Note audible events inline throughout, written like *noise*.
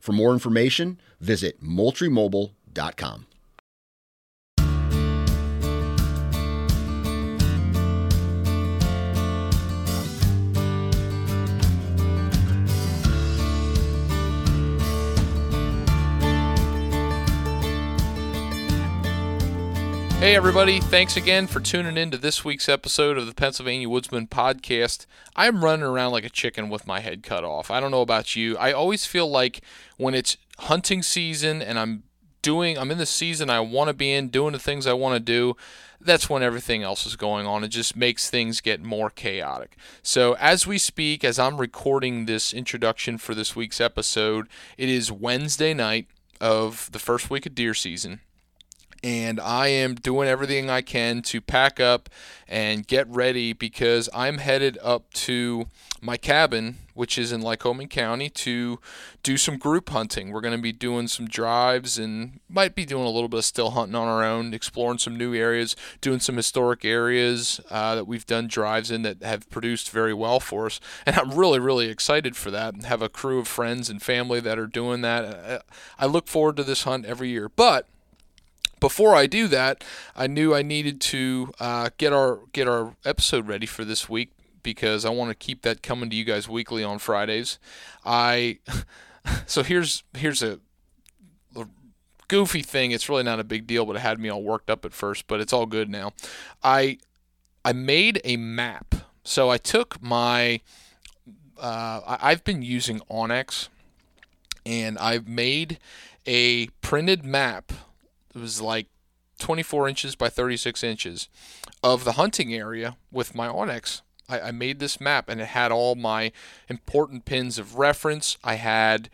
For more information, visit moultriemobile.com. Hey, everybody. Thanks again for tuning in to this week's episode of the Pennsylvania Woodsman Podcast. I'm running around like a chicken with my head cut off. I don't know about you. I always feel like when it's hunting season and I'm doing, I'm in the season I want to be in, doing the things I want to do, that's when everything else is going on. It just makes things get more chaotic. So, as we speak, as I'm recording this introduction for this week's episode, it is Wednesday night of the first week of deer season and I am doing everything I can to pack up and get ready because I'm headed up to my cabin, which is in Lycoming County, to do some group hunting. We're going to be doing some drives and might be doing a little bit of still hunting on our own, exploring some new areas, doing some historic areas uh, that we've done drives in that have produced very well for us. And I'm really, really excited for that. and Have a crew of friends and family that are doing that. I look forward to this hunt every year. But before I do that, I knew I needed to uh, get our get our episode ready for this week because I want to keep that coming to you guys weekly on Fridays. I *laughs* so here's here's a, a goofy thing. It's really not a big deal, but it had me all worked up at first, but it's all good now. I I made a map. So I took my uh, I've been using onX, and I've made a printed map it was like 24 inches by 36 inches of the hunting area with my onX. I, I made this map and it had all my important pins of reference. I had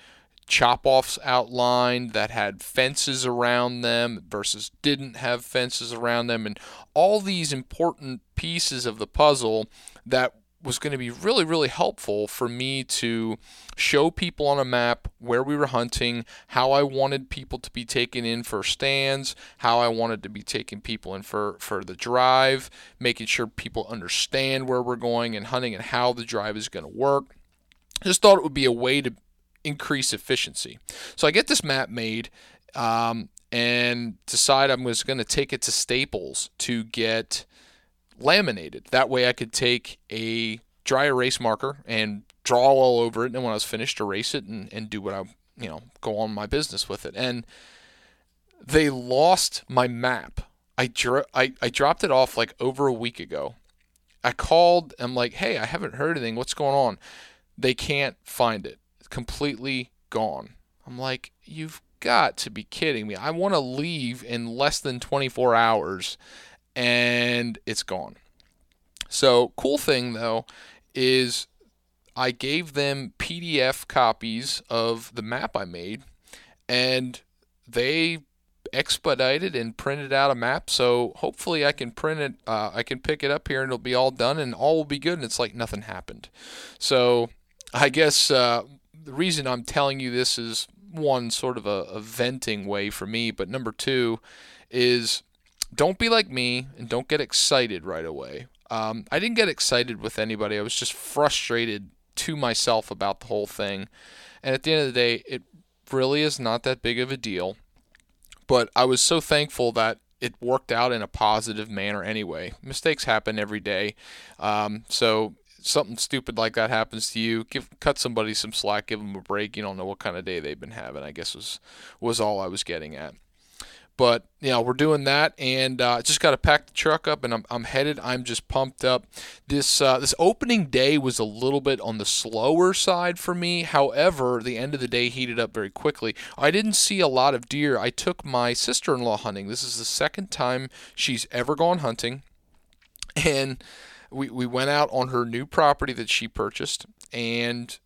chop offs outlined that had fences around them versus didn't have fences around them, and all these important pieces of the puzzle that was going to be really, really helpful for me to show people on a map where we were hunting, how I wanted people to be taken in for stands, how I wanted to be taking people in for, for the drive, making sure people understand where we're going and hunting and how the drive is going to work. Just thought it would be a way to increase efficiency. So I get this map made. Um, and decide I was going to take it to Staples to get laminated. That way I could take a dry erase marker and draw all over it. And when I was finished, erase it and, and do what I, you know, go on my business with it. And they lost my map. I, dro- I, I dropped it off like over a week ago. I called. I'm like, hey, I haven't heard anything. What's going on? They can't find it. It's completely gone. I'm like, you've got to be kidding me. I want to leave in less than 24 hours and it's gone. So, cool thing though is I gave them PDF copies of the map I made and they expedited and printed out a map so hopefully i can print it uh, i can pick it up here and it'll be all done and all will be good and it's like nothing happened so i guess uh, the reason i'm telling you this is one sort of a, a venting way for me but number two is don't be like me and don't get excited right away. Um, I didn't get excited with anybody. I was just frustrated to myself about the whole thing. And at the end of the day, it really is not that big of a deal. but I was so thankful that it worked out in a positive manner anyway. Mistakes happen every day. Um, so something stupid like that happens to you, give cut somebody some slack, give them a break. You don't know what kind of day they've been having. I guess was was all I was getting at. But you know we're doing that, and uh, just got to pack the truck up, and I'm, I'm headed. I'm just pumped up. This uh, this opening day was a little bit on the slower side for me. However, the end of the day heated up very quickly. I didn't see a lot of deer. I took my sister-in-law hunting. This is the second time she's ever gone hunting, and we we went out on her new property that she purchased, and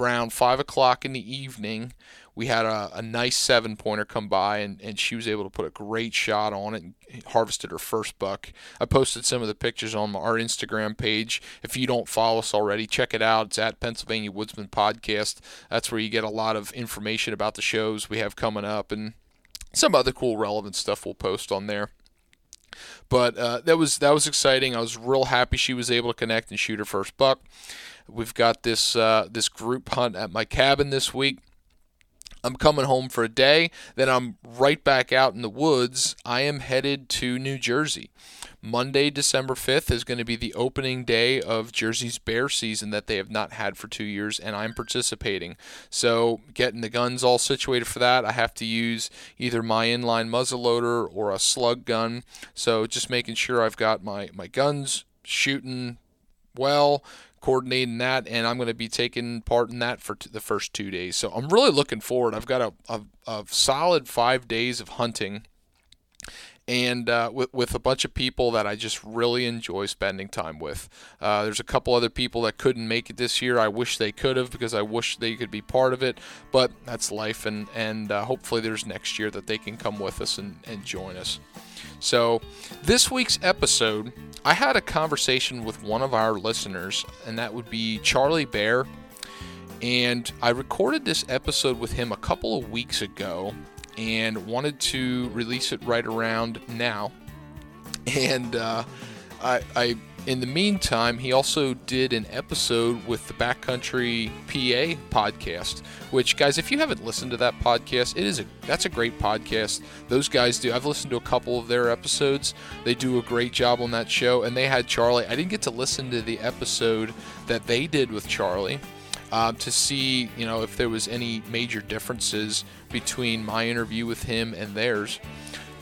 around five o'clock in the evening, we had a, a nice seven pointer come by and, and she was able to put a great shot on it and harvested her first buck. I posted some of the pictures on our Instagram page. If you don't follow us already, check it out. It's at Pennsylvania Woodsman Podcast. That's where you get a lot of information about the shows we have coming up and some other cool relevant stuff we'll post on there. But uh, that was that was exciting. I was real happy she was able to connect and shoot her first buck. We've got this uh, this group hunt at my cabin this week. I'm coming home for a day, then I'm right back out in the woods. I am headed to New Jersey. Monday, December 5th is going to be the opening day of Jersey's bear season that they have not had for two years, and I'm participating. So, getting the guns all situated for that, I have to use either my inline muzzleloader or a slug gun. So, just making sure I've got my, my guns shooting well, coordinating that, and I'm going to be taking part in that for t- the first two days. So I'm really looking forward. I've got a, a, a solid five days of hunting. And uh, with, with a bunch of people that I just really enjoy spending time with. Uh, there's a couple other people that couldn't make it this year. I wish they could have because I wish they could be part of it. But that's life, and and uh, hopefully there's next year that they can come with us and, and join us. So, this week's episode, I had a conversation with one of our listeners, and that would be Charlie Bear. And I recorded this episode with him a couple of weeks ago and wanted to release it right around now. *laughs* And uh, I, I in the meantime, he also did an episode with the Backcountry PA podcast. Which, guys, if you haven't listened to that podcast, it is a that's a great podcast. Those guys do. I've listened to a couple of their episodes. They do a great job on that show, and they had Charlie. I didn't get to listen to the episode that they did with Charlie. Uh, to see, you know, if there was any major differences between my interview with him and theirs.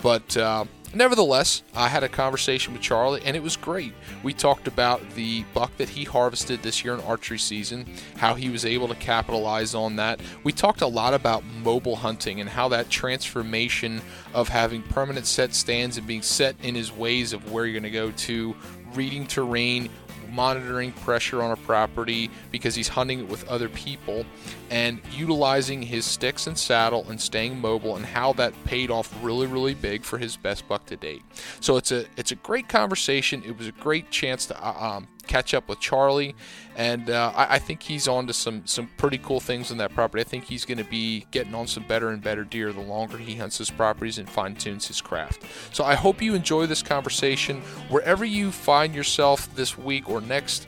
But uh, Nevertheless, I had a conversation with Charlie and it was great. We talked about the buck that he harvested this year in archery season, how he was able to capitalize on that. We talked a lot about mobile hunting and how that transformation of having permanent set stands and being set in his ways of where you're going to go to, reading terrain, monitoring pressure on a property because he's hunting it with other people and utilizing his sticks and saddle and staying mobile and how that paid off really really big for his best buck to date so it's a it's a great conversation it was a great chance to uh, um, catch up with Charlie, and uh, I, I, think he's on to some some pretty cool things in that property. I think he's going to be getting on some better and better deer the longer he hunts his properties and fine tunes his craft. So I hope you enjoy this conversation wherever you find yourself this week or next.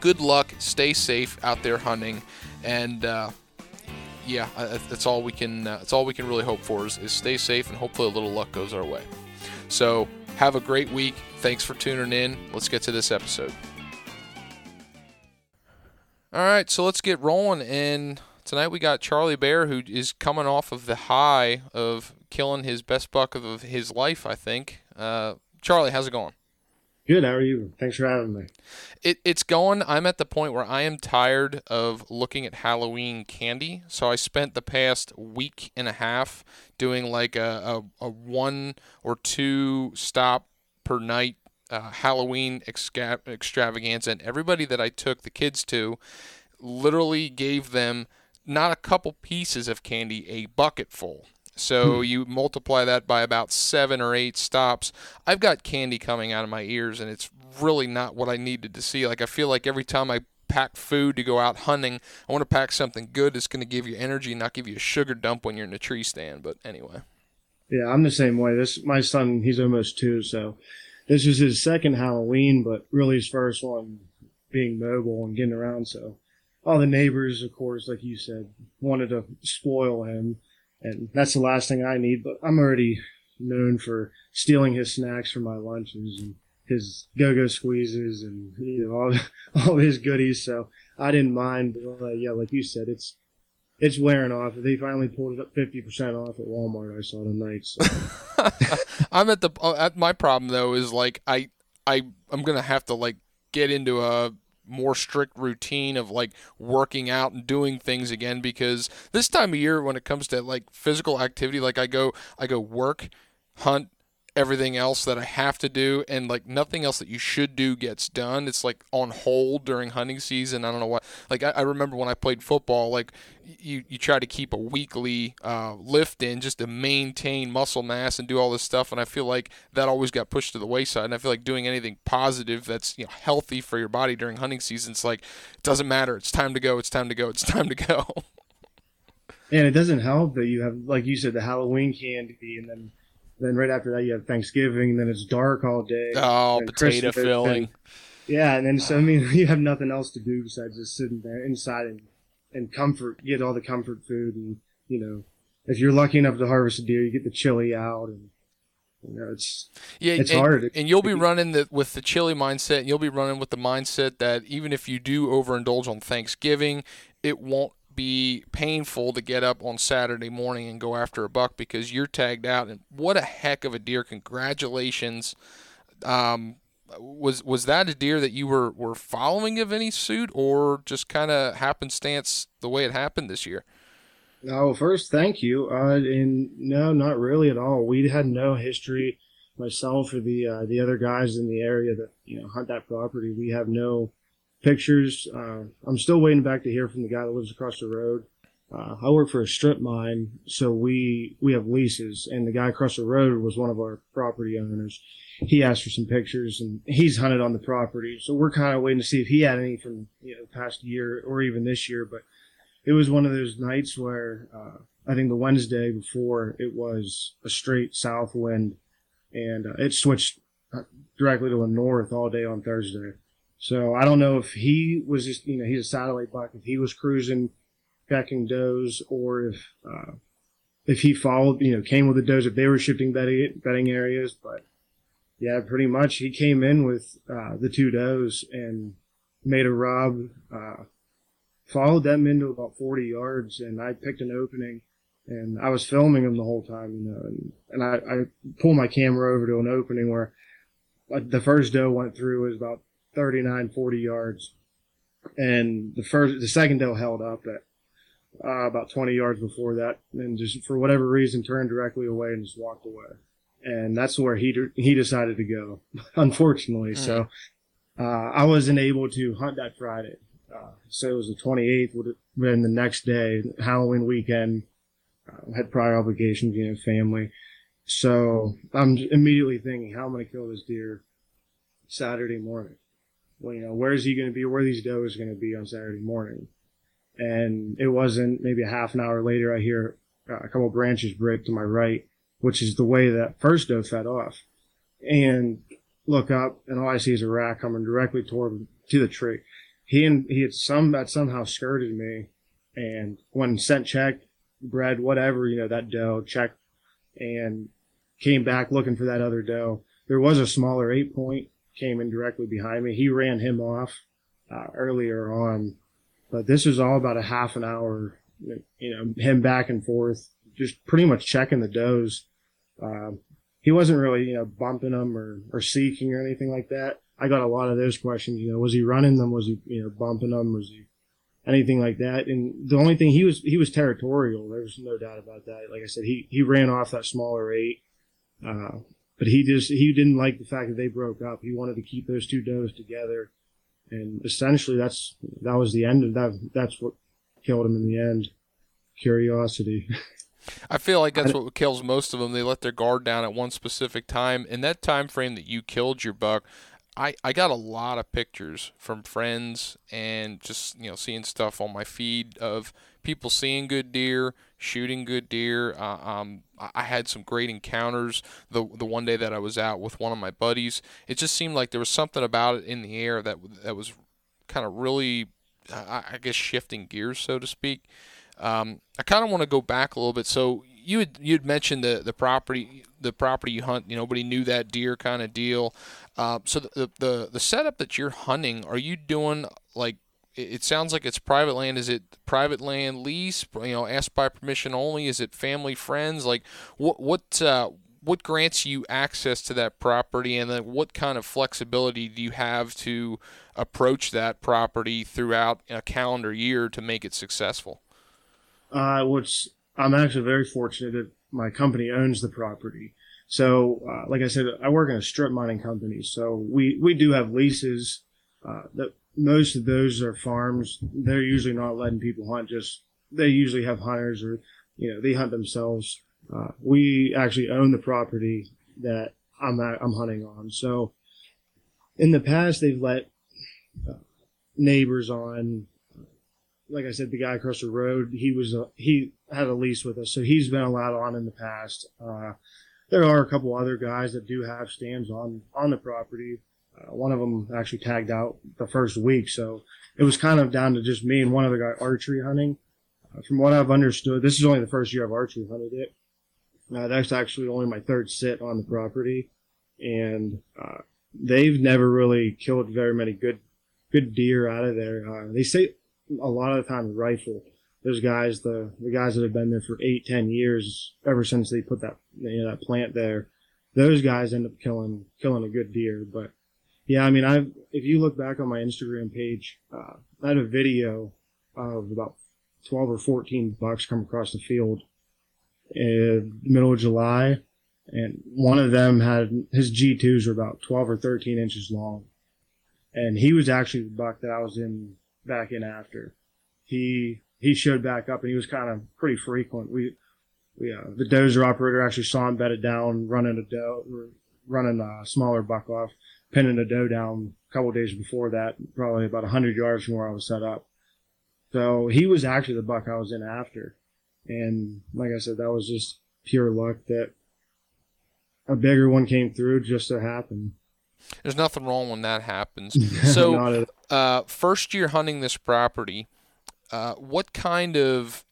Good luck, stay safe out there hunting, and. Uh, yeah, that's all we can. Uh, that's all we can really hope for is, is stay safe and hopefully a little luck goes our way. So have a great week. Thanks for tuning in. Let's get to this episode. All right, so let's get rolling. And tonight we got Charlie Bear, who is coming off of the high of killing his best buck of his life, I think. Uh, Charlie, how's it going? Good. How are you? Thanks for having me. It, it's going. I'm at the point where I am tired of looking at Halloween candy. So I spent the past week and a half doing like a, a, a one or two stop per night uh, Halloween exca- extravaganza, and everybody that I took the kids to literally gave them not a couple pieces of candy, a bucket full. So hmm. you multiply that by about seven or eight stops. I've got candy coming out of my ears, and it's really not what I needed to see. Like I feel like every time I pack food to go out hunting, I want to pack something good that's going to give you energy, not give you a sugar dump when you're in a tree stand. But anyway. Yeah, I'm the same way. This my son, he's almost two, so this is his second Halloween, but really his first one being mobile and getting around. So all the neighbors, of course, like you said, wanted to spoil him. And that's the last thing I need. But I'm already known for stealing his snacks from my lunches and his go-go squeezes and you know all *laughs* all his goodies. So I didn't mind. But, uh, yeah, like you said, it's it's wearing off. They finally pulled it up fifty percent off at Walmart. I saw tonight. So. *laughs* I'm at the uh, at my problem though is like I I I'm gonna have to like get into a more strict routine of like working out and doing things again because this time of year when it comes to like physical activity like I go I go work hunt everything else that I have to do and like nothing else that you should do gets done. It's like on hold during hunting season. I don't know what. Like I, I remember when I played football, like you you try to keep a weekly uh, lift in just to maintain muscle mass and do all this stuff. And I feel like that always got pushed to the wayside. And I feel like doing anything positive that's you know healthy for your body during hunting season, it's like it doesn't matter. It's time to go. It's time to go. It's *laughs* time to go. and it doesn't help that you have, like you said, the Halloween candy, and then then right after that, you have Thanksgiving. Then it's dark all day. Oh, potato Christmas, filling. Yeah, and then so I mean, *laughs* you have nothing else to do besides just sitting there inside and and comfort, get all the comfort food, and you know, if you're lucky enough to harvest a deer, you get the chili out, and you know, it's yeah, it's and, hard. And you'll be running the, with the chili mindset, and you'll be running with the mindset that even if you do overindulge on Thanksgiving, it won't be painful to get up on Saturday morning and go after a buck because you're tagged out. And what a heck of a deer! Congratulations. Um, was was that a deer that you were, were following of any suit, or just kind of happenstance the way it happened this year? Oh, first, thank you. Uh, and no, not really at all. We had no history, myself or the uh, the other guys in the area that you know hunt that property. We have no pictures. Uh, I'm still waiting back to hear from the guy that lives across the road. Uh, I work for a strip mine, so we we have leases, and the guy across the road was one of our property owners. He asked for some pictures, and he's hunted on the property, so we're kind of waiting to see if he had any from you know past year or even this year. But it was one of those nights where uh, I think the Wednesday before it was a straight south wind, and uh, it switched uh, directly to a north all day on Thursday. So I don't know if he was just, you know, he's a satellite buck, if he was cruising, pecking does, or if, uh, if he followed, you know, came with the does, if they were shifting bedding, bedding areas. But yeah, pretty much he came in with, uh, the two does and made a rub, uh, followed them into about 40 yards and I picked an opening and I was filming them the whole time, you know, and, and I, I pulled my camera over to an opening where uh, the first doe went through was about 39, 40 yards. And the first, the second doe held up at uh, about 20 yards before that, and just for whatever reason turned directly away and just walked away. And that's where he he decided to go, *laughs* unfortunately. Mm. So uh, I wasn't able to hunt that Friday. Uh, so it was the 28th, would have been the next day, Halloween weekend. Uh, had prior obligations, you know, family. So I'm immediately thinking, how am I going to kill this deer Saturday morning? Well, you know, where is he going to be? Where these does going to be on Saturday morning? And it wasn't maybe a half an hour later. I hear uh, a couple branches break to my right, which is the way that first doe fed off. And look up, and all I see is a rat coming directly toward to the tree. He and he had some that somehow skirted me, and when scent checked, bred whatever you know that doe checked, and came back looking for that other doe. There was a smaller eight point came in directly behind me. He ran him off uh, earlier on, but this was all about a half an hour. You know, him back and forth, just pretty much checking the does. Um, he wasn't really, you know, bumping them or, or seeking or anything like that. I got a lot of those questions. You know, was he running them? Was he, you know, bumping them? Was he anything like that? And the only thing he was, he was territorial. There's no doubt about that. Like I said, he, he ran off that smaller eight. Uh, but he just he didn't like the fact that they broke up. He wanted to keep those two does together, and essentially that's that was the end of that. That's what killed him in the end. Curiosity. I feel like that's what kills most of them. They let their guard down at one specific time. In that time frame that you killed your buck, I, I got a lot of pictures from friends and just you know seeing stuff on my feed of people seeing good deer, shooting good deer. Uh, um, I had some great encounters the the one day that I was out with one of my buddies. It just seemed like there was something about it in the air that that was kind of really, I guess, shifting gears, so to speak. Um, I kind of want to go back a little bit. So you had you had mentioned the the property the property you hunt. You nobody knew that deer kind of deal. Uh, so the, the the setup that you're hunting, are you doing like? It sounds like it's private land. Is it private land lease? You know, asked by permission only. Is it family friends? Like, what what uh, what grants you access to that property, and then what kind of flexibility do you have to approach that property throughout a calendar year to make it successful? Uh, which I'm actually very fortunate that my company owns the property. So, uh, like I said, I work in a strip mining company, so we we do have leases. Uh, that most of those are farms. They're usually not letting people hunt. Just they usually have hunters, or you know, they hunt themselves. Uh, we actually own the property that I'm at, I'm hunting on. So in the past, they've let uh, neighbors on. Like I said, the guy across the road, he was a, he had a lease with us, so he's been allowed on in the past. Uh, there are a couple other guys that do have stands on on the property. Uh, one of them actually tagged out the first week, so it was kind of down to just me and one other guy archery hunting. Uh, from what I've understood, this is only the first year I've archery hunted it. Uh, that's actually only my third sit on the property, and uh, they've never really killed very many good good deer out of there. Uh, they say a lot of the time rifle. Those guys, the the guys that have been there for eight, ten years, ever since they put that you know, that plant there, those guys end up killing killing a good deer. But yeah, I mean, I've if you look back on my Instagram page, uh, I had a video of about twelve or fourteen bucks come across the field in the middle of July, and one of them had his G2s were about 12 or 13 inches long, and he was actually the buck that I was in back in after. He he showed back up, and he was kind of pretty frequent. We we uh, the dozer operator actually saw him bedded down, running a doe, running a smaller buck off, pinning a doe down a couple days before that, probably about 100 yards from where I was set up. So he was actually the buck I was in after. And like I said, that was just pure luck that a bigger one came through just so happened. There's nothing wrong when that happens. *laughs* So, uh, first year hunting this property, uh, what kind of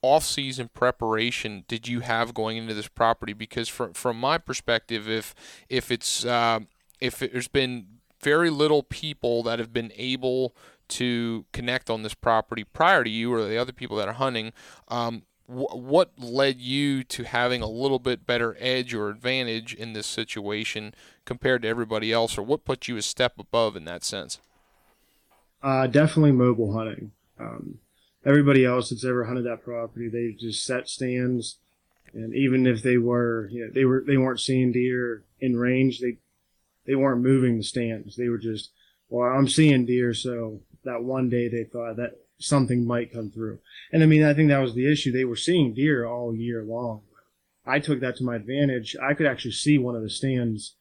off-season preparation did you have going into this property? Because from from my perspective, if if it's uh, if there's been very little people that have been able to connect on this property prior to you or the other people that are hunting, um, what led you to having a little bit better edge or advantage in this situation compared to everybody else, or what put you a step above in that sense? Uh, definitely mobile hunting. Um, everybody else that's ever hunted that property, they just set stands, and even if they were, you know, they were they weren't seeing deer in range, they they weren't moving the stands. They were just, well, I'm seeing deer, so that one day they thought that something might come through. And I mean, I think that was the issue. They were seeing deer all year long. I took that to my advantage. I could actually see one of the stands.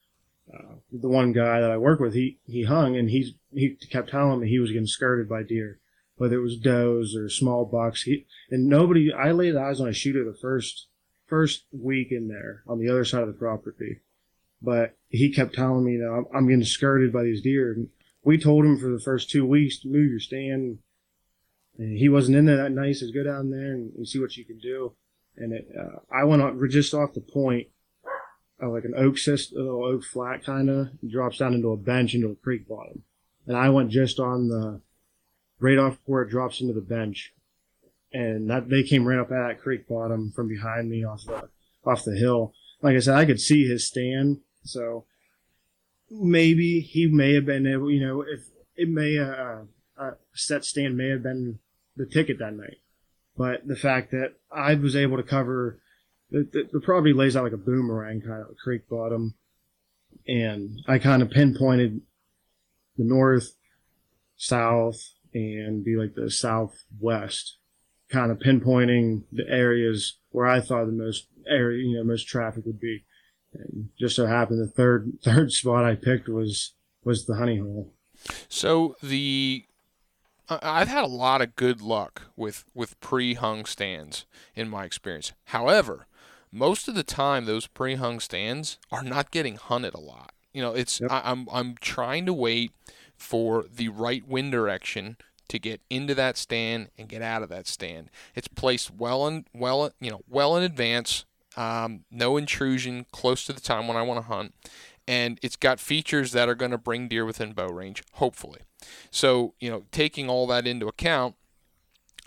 Uh, the one guy that I work with, he, he hung and he, he kept telling me he was getting skirted by deer, whether it was does or small bucks. He, and nobody, I laid eyes on a shooter the first, first week in there on the other side of the property. But he kept telling me, that I'm, I'm getting skirted by these deer. And we told him for the first two weeks to move your stand and he wasn't in there that night. Says go down there and, and see what you can do. And it, uh, I went on, just off the point, uh, like an oak system, a little oak flat kind of drops down into a bench into a creek bottom. And I went just on the right off where it drops into the bench, and that they came right up at that creek bottom from behind me off the off the hill. Like I said, I could see his stand, so maybe he may have been able, you know, if it may uh, uh, set stand may have been the ticket that night. But the fact that I was able to cover the, the, property lays out like a boomerang kind of a creek bottom, and I kind of pinpointed the north, south, and be like the southwest, kind of pinpointing the areas where I thought the most area, you know, most traffic would be. And just so happened the third *laughs* third spot I picked was was the honey hole. So the I've had a lot of good luck with with pre-hung stands in my experience. However, most of the time those pre-hung stands are not getting hunted a lot. You know, it's yep. I, I'm I'm trying to wait for the right wind direction to get into that stand and get out of that stand. It's placed well in well you know well in advance. Um, no intrusion close to the time when I want to hunt, and it's got features that are going to bring deer within bow range, hopefully. So you know, taking all that into account,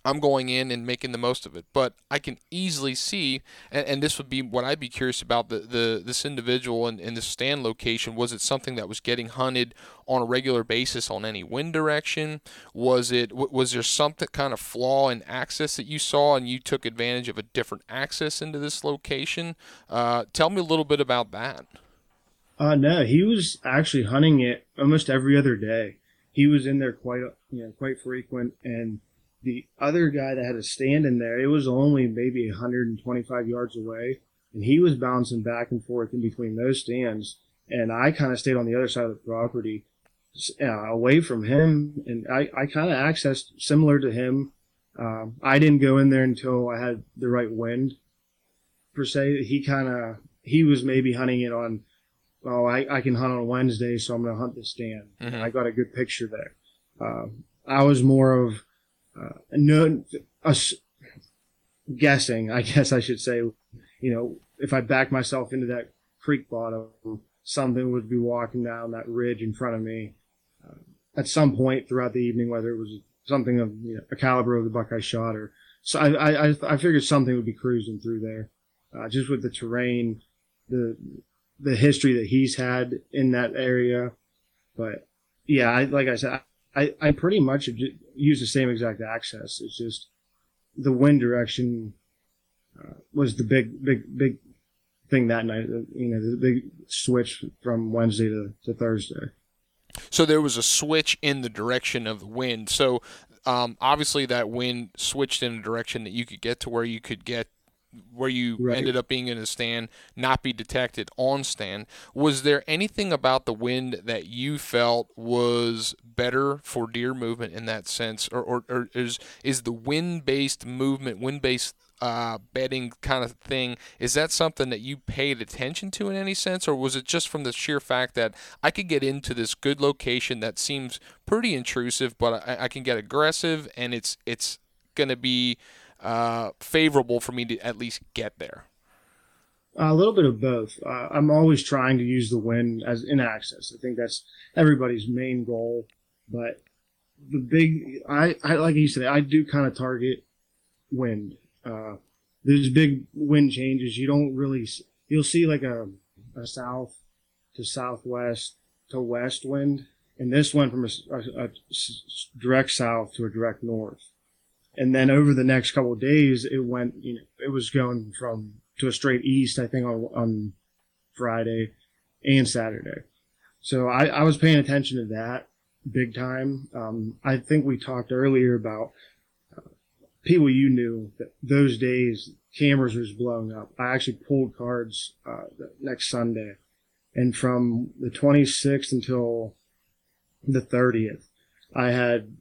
I'm going in and making the most of it. But I can easily see, and, and this would be what I'd be curious about the, the this individual in, in the stand location. Was it something that was getting hunted on a regular basis on any wind direction? Was it was there something kind of flaw in access that you saw and you took advantage of a different access into this location? Uh, tell me a little bit about that. Uh, no, he was actually hunting it almost every other day. He was in there quite, you know, quite frequent and the other guy that had a stand in there, it was only maybe 125 yards away, and he was bouncing back and forth in between those stands. And I kind of stayed on the other side of the property, uh, away from him, and I, I kind of accessed similar to him. Um, I didn't go in there until I had the right wind, per se. He kind of he was maybe hunting it on. Oh, I, I can hunt on Wednesday, so I'm going to hunt the stand. Mm-hmm. I got a good picture there. Uh, I was more of uh, no, us guessing, I *laughs* guess I should say, you know, if I back myself into that creek bottom, something would be walking down that ridge in front of me uh, at some point throughout the evening, whether it was something of you know, a caliber of the buck I shot or so I, I, I figured something would be cruising through there, uh, just with the terrain, the, the history that he's had in that area. But yeah, I, like I said, I, I pretty much use the same exact access. It's just the wind direction uh, was the big, big, big thing that night. Uh, you know, the big switch from Wednesday to, to Thursday. So there was a switch in the direction of the wind. So um, obviously that wind switched in a direction that you could get to where you could get where you right. ended up being in a stand, not be detected on stand. Was there anything about the wind that you felt was better for deer movement in that sense, or, or, or is is the wind based movement, wind based uh, bedding kind of thing, is that something that you paid attention to in any sense, or was it just from the sheer fact that I could get into this good location that seems pretty intrusive, but I, I can get aggressive and it's it's going to be uh, favorable for me to at least get there? A little bit of both. Uh, I'm always trying to use the wind as in access. I think that's everybody's main goal. But the big, I, I like you said, I do kind of target wind. Uh, there's big wind changes. You don't really, you'll see like a, a south to southwest to west wind. And this went from a, a, a direct south to a direct north. And then over the next couple of days, it went, you know, it was going from to a straight east, I think on, on Friday and Saturday. So I, I was paying attention to that big time. Um, I think we talked earlier about uh, people you knew that those days cameras was blowing up. I actually pulled cards, uh, next Sunday and from the 26th until the 30th, I had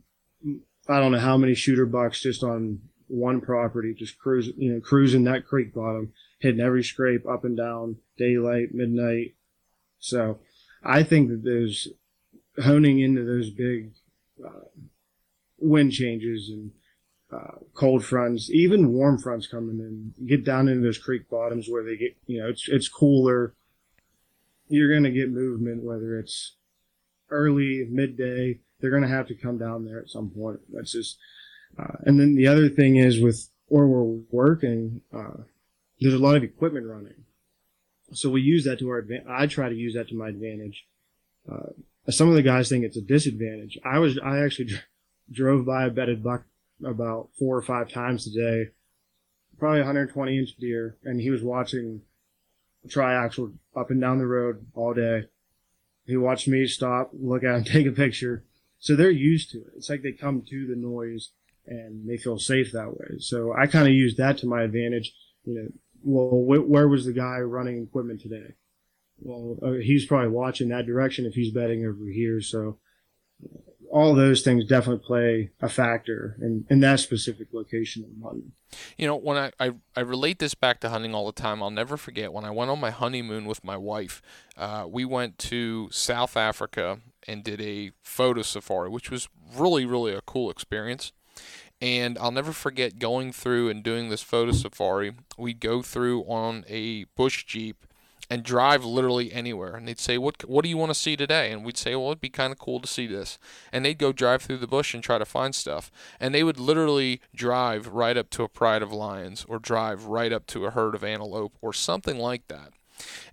I don't know how many shooter bucks just on one property, just cruising, you know, cruising that creek bottom, hitting every scrape up and down, daylight, midnight. So I think that those honing into those big uh, wind changes and uh, cold fronts, even warm fronts coming in, get down into those creek bottoms where they get, you know, it's it's cooler. You're going to get movement, whether it's early, midday, they're going to have to come down there at some point. That's just, uh, and then the other thing is with where we're working, uh, there's a lot of equipment running. So we use that to our advantage. I try to use that to my advantage. Uh, some of the guys think it's a disadvantage. I was, I actually dr- drove by a bedded buck about four or five times today, probably 120 inch deer, and he was watching triaxle up and down the road all day. He watched me stop, look at him, *laughs* take a picture, so they're used to it. It's like they come to the noise and they feel safe that way. So I kind of use that to my advantage. You know, well, wh- where was the guy running equipment today? Well, uh, he's probably watching that direction if he's betting over here. So all those things definitely play a factor in, in that specific location of hunting. You know, when I, I, I relate this back to hunting all the time, I'll never forget when I went on my honeymoon with my wife. Uh, we went to South Africa and did a photo safari, which was really, really a cool experience. And I'll never forget going through and doing this photo safari. We'd go through on a bush jeep and drive literally anywhere. And they'd say, "What what do you want to see today?" And we'd say, "Well, it'd be kind of cool to see this." And they'd go drive through the bush and try to find stuff. And they would literally drive right up to a pride of lions or drive right up to a herd of antelope or something like that.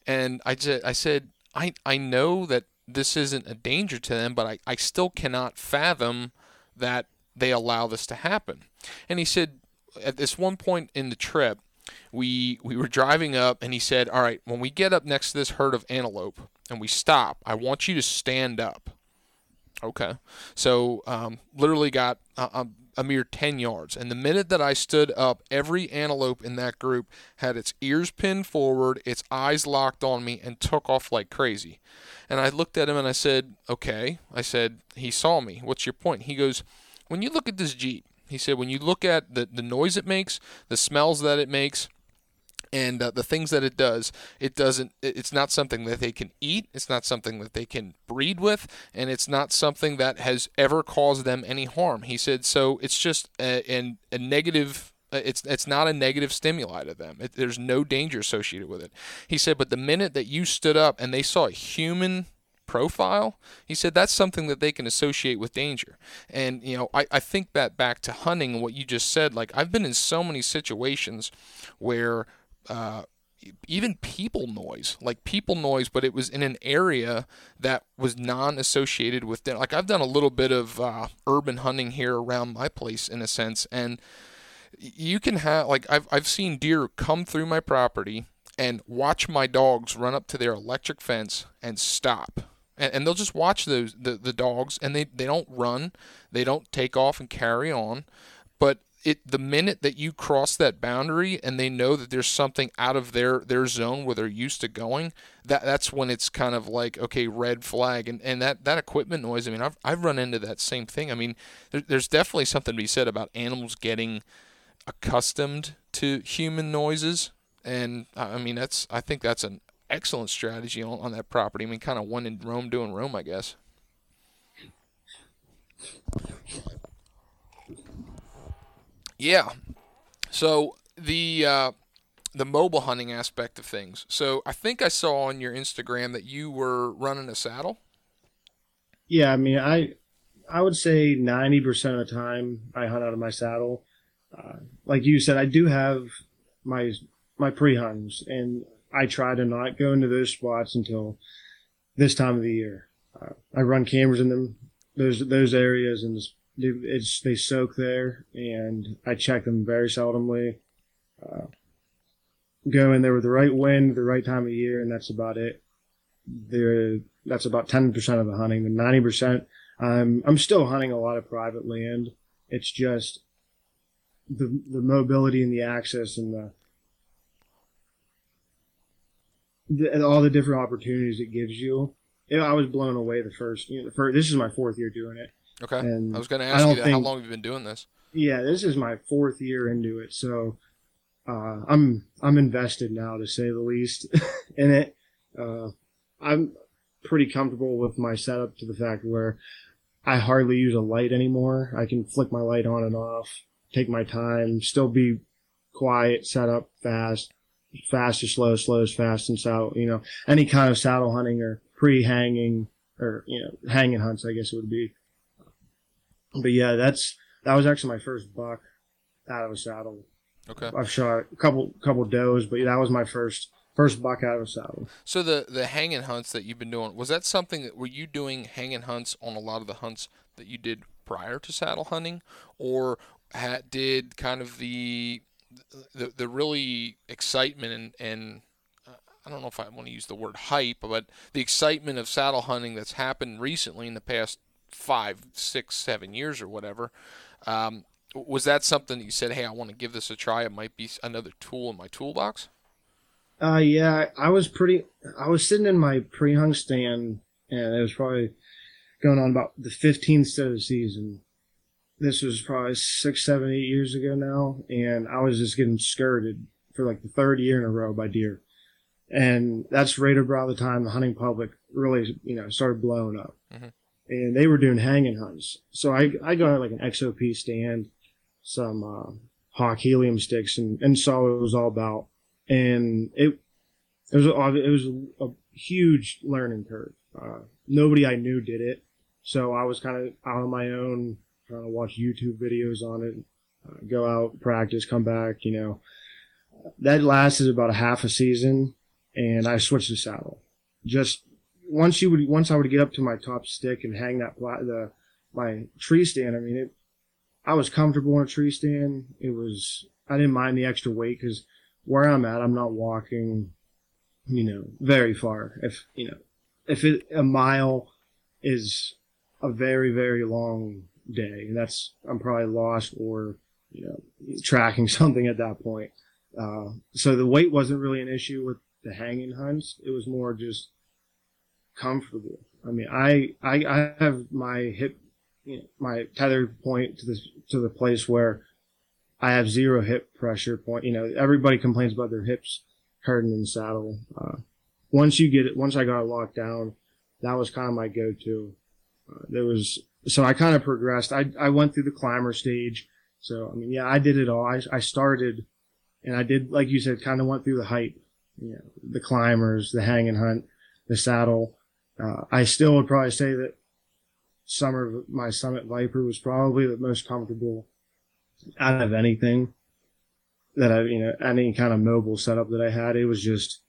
And I said, I said, I I know that this isn't a danger to them, but I, I still cannot fathom that they allow this to happen. And he said, at this one point in the trip, we we were driving up and he said all right when we get up next to this herd of antelope and we stop i want you to stand up. Okay. So um, literally got a, a, mere 10 yards. And the minute that i stood up every antelope in that group had its ears pinned forward its eyes locked on me and took off like crazy. And i looked at him and i said okay. I said he saw me. What's your point? He goes when you look at this jeep he said, when you look at the, the noise it makes, the smells that it makes, and uh, the things that it does, it doesn't. It's not something that they can eat. It's not something that they can breed with, and it's not something that has ever caused them any harm. He said, so it's just a, a, a negative uh, it's it's not a negative stimuli to them. It, there's no danger associated with it. He said, but the minute that you stood up and they saw a human profile, he said that's something that they can associate with danger. And, you know, I, I think that back to hunting and what you just said, like I've been in so many situations where uh, even people noise, like people noise, but it was in an area that was non-associated with them. Like I've done a little bit of uh, urban hunting here around my place, in a sense, and you can have like I've I've seen deer come through my property and watch my dogs run up to their electric fence and stop. And, and they'll just watch those the, the dogs and they, they don't run. They don't take off and carry on. But it the minute that you cross that boundary and they know that there's something out of their their zone where they're used to going that that's when it's kind of like okay red flag and and that that equipment noise i mean i've, I've run into that same thing i mean there, there's definitely something to be said about animals getting accustomed to human noises and i mean that's i think that's an excellent strategy on, on that property. I mean, kind of one in Rome doing Rome, I guess. Yeah. So the uh, the mobile hunting aspect of things. So I think I saw on your Instagram that you were running a saddle. Yeah, I mean, I I would say ninety percent of the time I hunt out of my saddle. Uh, like you said, I do have my my pre hunts, and I try to not go into those spots until this time of the year. Uh, I run cameras in them, those those areas, and it's, it's they soak there, and I check them very seldomly. Uh, go in there with the right wind, the right time of year, and that's about it. There, that's about ten percent of the hunting. The ninety percent, I'm I'm still hunting a lot of private land. It's just the the mobility and the access and the the, all the different opportunities it gives you. you know, I was blown away the first. You know, the first. This is my fourth year doing it. Okay. And I was going to ask you that. Think, how long have you been doing this? Yeah, this is my fourth year into it, so uh, I'm I'm invested now to say the least *laughs* in it. Uh, I'm pretty comfortable with my setup to the fact where I hardly use a light anymore. I can flick my light on and off, take my time, still be quiet, set up fast, fast is slow, slow is fast, and so you know any kind of saddle hunting or pre-hanging or you know hanging hunts, I guess it would be. But yeah, that's that was actually my first buck out of a saddle. Okay. I've shot a couple couple does, but that was my first first buck out of a saddle. So the the hanging hunts that you've been doing was that something that were you doing hanging hunts on a lot of the hunts that you did prior to saddle hunting, or had, did kind of the the the really excitement and and uh, I don't know if I want to use the word hype, but the excitement of saddle hunting that's happened recently in the past five, six, seven years or whatever. Um, was that something that you said, "Hey, I want to give this a try. It might be another tool in my toolbox." Uh, yeah, I was pretty. I was sitting in my pre-hung stand, and it was probably going on about the 15th of the season. This was probably six, seven, eight years ago now, and I was just getting skirted for like the third year in a row by deer. And that's right about the time the hunting public really, you know, started blowing up. Mm-hmm. And they were doing hanging hunts. So I, I got like an XOP stand, some uh, hawk helium sticks, and, and saw what it was all about. And it, it was, a, it was a, a huge learning curve. Uh, nobody I knew did it. So I was kind of out on my own, trying to watch YouTube videos on it, uh, go out, practice, come back, you know. That lasted about a half a season and I switched the saddle. Just once you would, once I would get up to my top stick and hang that, the, my tree stand, I mean, it, I was comfortable in a tree stand. It was, I didn't mind the extra weight because where I'm at, I'm not walking, you know, very far. If, you know, if it, a mile is a very, very long day, and that's, I'm probably lost or, you know, tracking *laughs* something at that point. Uh, so the weight wasn't really an issue with the hanging hunts. It was more just comfortable. I mean, I, I, I have my hip, you know, my tether point to the, to the place where I have zero hip pressure point. You know, everybody complains about their hips hurting in the saddle. Uh, once you get it, once I got it locked down, that was kind of my go-to. Uh, there was, so I kind of progressed. I, I went through the climber stage. So, I mean, yeah, I did it all. I, I started and I did, like you said, kind of went through the hype you know, the climbers, the hang and hunt, the saddle. Uh, I still would probably say that summer, my Summit Viper was probably the most comfortable out of anything that I, you know, any kind of mobile setup that I had. It was just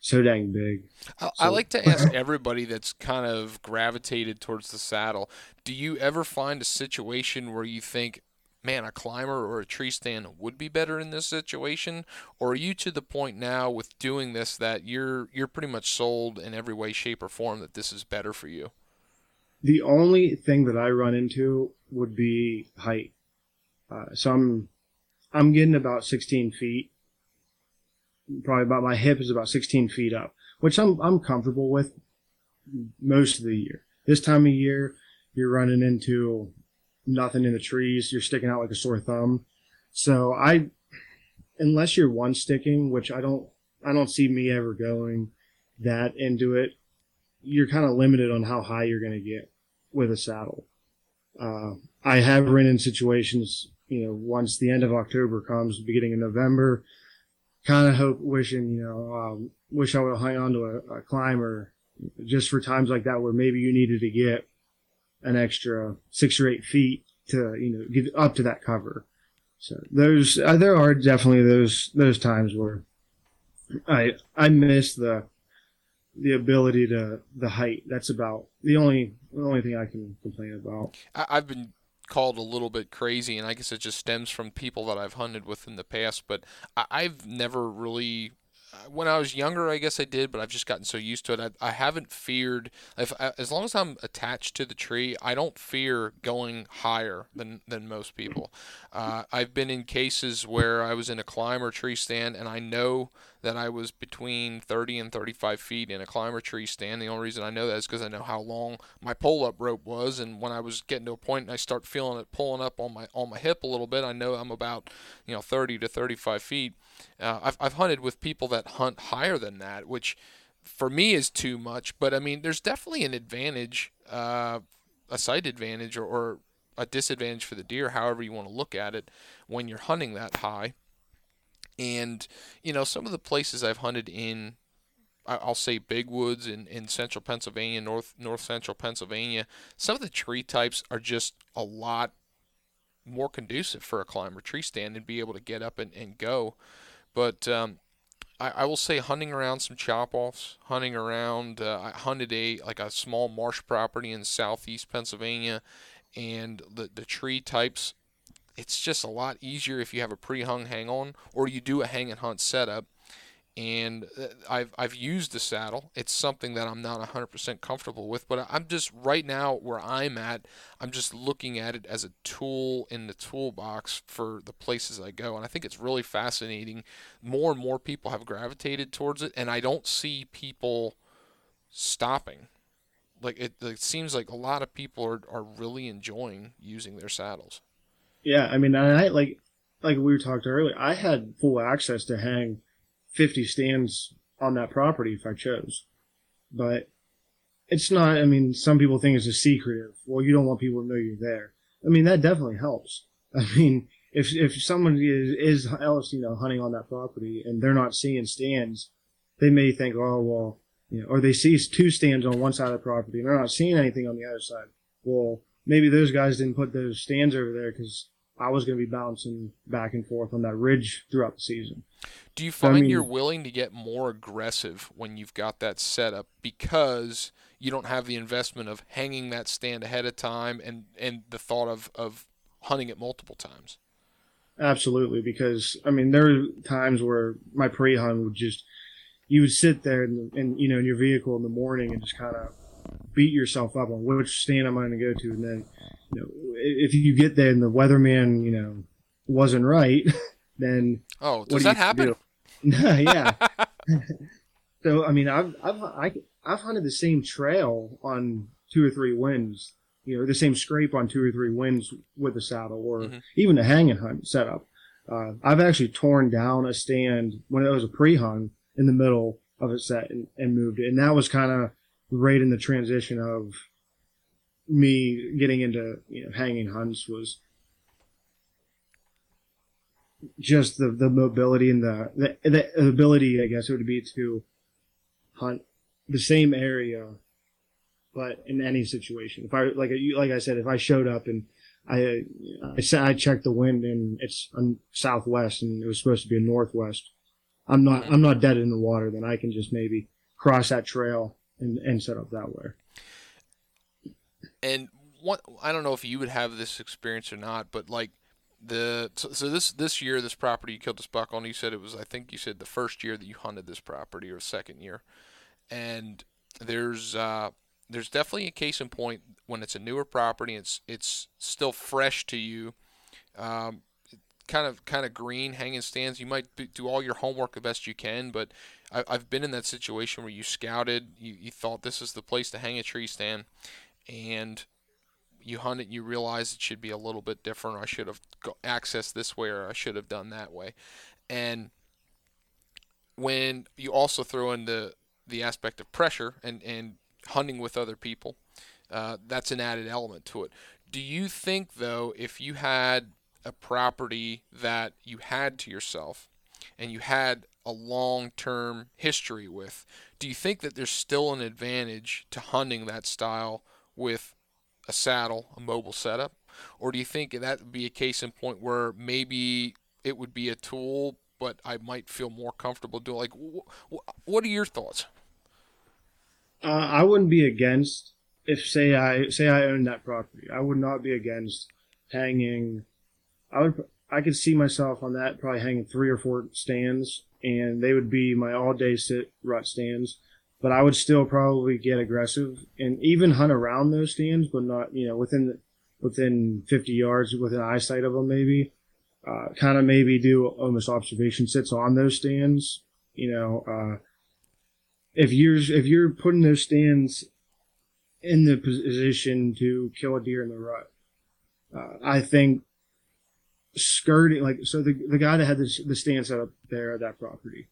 so dang big. I, so. I like to ask *laughs* everybody that's kind of gravitated towards the saddle. Do you ever find a situation where you think, man, a climber or a tree stand would be better in this situation? Or are you to the point now with doing this that you're you're pretty much sold in every way, shape, or form that this is better for you? The only thing that I run into would be height. Uh, so I'm I'm getting about 16 feet. Probably about my hip is about 16 feet up, which I'm I'm comfortable with most of the year. This time of year, you're running into nothing in the trees. You're sticking out like a sore thumb. So I, unless you're one sticking, which I don't, I don't see me ever going that into it. You're kind of limited on how high you're going to get with a saddle. Uh, I have run in situations, you know, once the end of October comes, beginning of November, kind of hope, wishing, you know, um, wish I would have hung on to a, a climber just for times like that where maybe you needed to get an extra six or eight feet to you know get up to that cover. So those uh, there are definitely those those times where I I miss the the ability to the height. That's about the only the only thing I can complain about. I've been called a little bit crazy, and I guess it just stems from people that I've hunted with in the past. But I've never really when I was younger, I guess I did, but I've just gotten so used to it. I, I haven't feared if as long as I'm attached to the tree, I don't fear going higher than than most people. Uh, I've been in cases where I was in a climber tree stand, and I know that I was between 30 and 35 feet in a climber tree stand. The only reason I know that is because I know how long my pull up rope was, and when I was getting to a point and I start feeling it pulling up on my on my hip a little bit, I know I'm about you know 30 to 35 feet. Uh, I've I've hunted with people that hunt higher than that, which for me is too much. But I mean, there's definitely an advantage, uh, a sight advantage, or, or a disadvantage for the deer, however you want to look at it, when you're hunting that high. And, you know, some of the places I've hunted in, I'll say big woods in, in central Pennsylvania, north north central Pennsylvania, some of the tree types are just a lot more conducive for a climber tree stand and be able to get up and, and go. But um, I, I, will say hunting around some chop offs, hunting around, uh, I hunted a like a small marsh property in southeast Pennsylvania, and the, the tree types it's just a lot easier if you have a pre-hung hang on or you do a hang and hunt setup. And uh, I've, I've used the saddle. It's something that i'm not 100% comfortable with but i'm just right now where i'm at i'm just looking at it as a tool in the toolbox for the places i go. And i think it's really fascinating. More and more people have gravitated towards it and i don't see people stopping. Like it, it seems like a lot of people are, are really enjoying using their saddles. Yeah, I mean, I like like we talked earlier. I had full access to hang fifty stands on that property if I chose, but it's not. I mean, some people think it's a secretive. Well, you don't want people to know you're there. I mean, that definitely helps. *laughs* I mean, if if someone is is else you know hunting on that property and they're not seeing stands, they may think, oh well, you know, or they see two stands on one side of the property and they're not seeing anything on the other side. Well, maybe those guys didn't put those stands over there because I was going to be bouncing back and forth on that ridge throughout the season. Do you find I mean, you're willing to get more aggressive when you've got that setup because you don't have the investment of hanging that stand ahead of time and, and the thought of, of hunting it multiple times? Absolutely, because I mean there are times where my pre-hunt would just you would sit there and, and you know in your vehicle in the morning and just kind of beat yourself up on which stand am I going to go to, and then you know if you get there and the weatherman you know wasn't right, *laughs* then oh does do that happen? *laughs* yeah. *laughs* so I mean I've I've I, I've hunted the same trail on two or three winds you know, the same scrape on two or three winds with the saddle or mm-hmm. even a hanging hunt setup. Uh, I've actually torn down a stand when it was a pre-hung in the middle of a set and, and moved it. And that was kind of right in the transition of me getting into, you know, hanging hunts was just the, the mobility and the, the, the ability, I guess it would be to hunt the same area but in any situation, if I like like I said, if I showed up and I I, I checked the wind and it's southwest and it was supposed to be a northwest, I'm not I'm not dead in the water. Then I can just maybe cross that trail and and set up that way. And what I don't know if you would have this experience or not, but like the so, so, this this year this property you killed this buck on you said it was I think you said the first year that you hunted this property or second year and there's uh, there's definitely a case in point when it's a newer property. It's it's still fresh to you. Um, kind of kind of green hanging stands. You might do all your homework the best you can, but I, have been in that situation where you scouted, you, you thought this is the place to hang a tree stand, and you hunt it you realize it should be a little bit different. I should have accessed this way or I should have done that way. And when you also throw in the the aspect of pressure and, and hunting with other people. Uh, that's an added element to it. Do you think, though, if you had a property that you had to yourself and you had a long term history with, do you think that there's still an advantage to hunting that style with a saddle, a mobile setup? Or do you think that would be a case in point where maybe it would be a tool, but I might feel more comfortable doing? Like, wh- wh- what are your thoughts? Uh, I wouldn't be against if say I say I owned that property. I would not be against hanging. I would. I could see myself on that probably hanging three or four stands, and they would be my all day sit rut stands. But I would still probably get aggressive and even hunt around those stands, but not you know within within 50 yards within eyesight of them maybe. Uh, kind of maybe do almost observation sits on those stands. You know, uh, if you're if you're putting those stands in the position to kill a deer in the rut, uh, I think skirting like so the the guy that had the, the stand set up there at that property,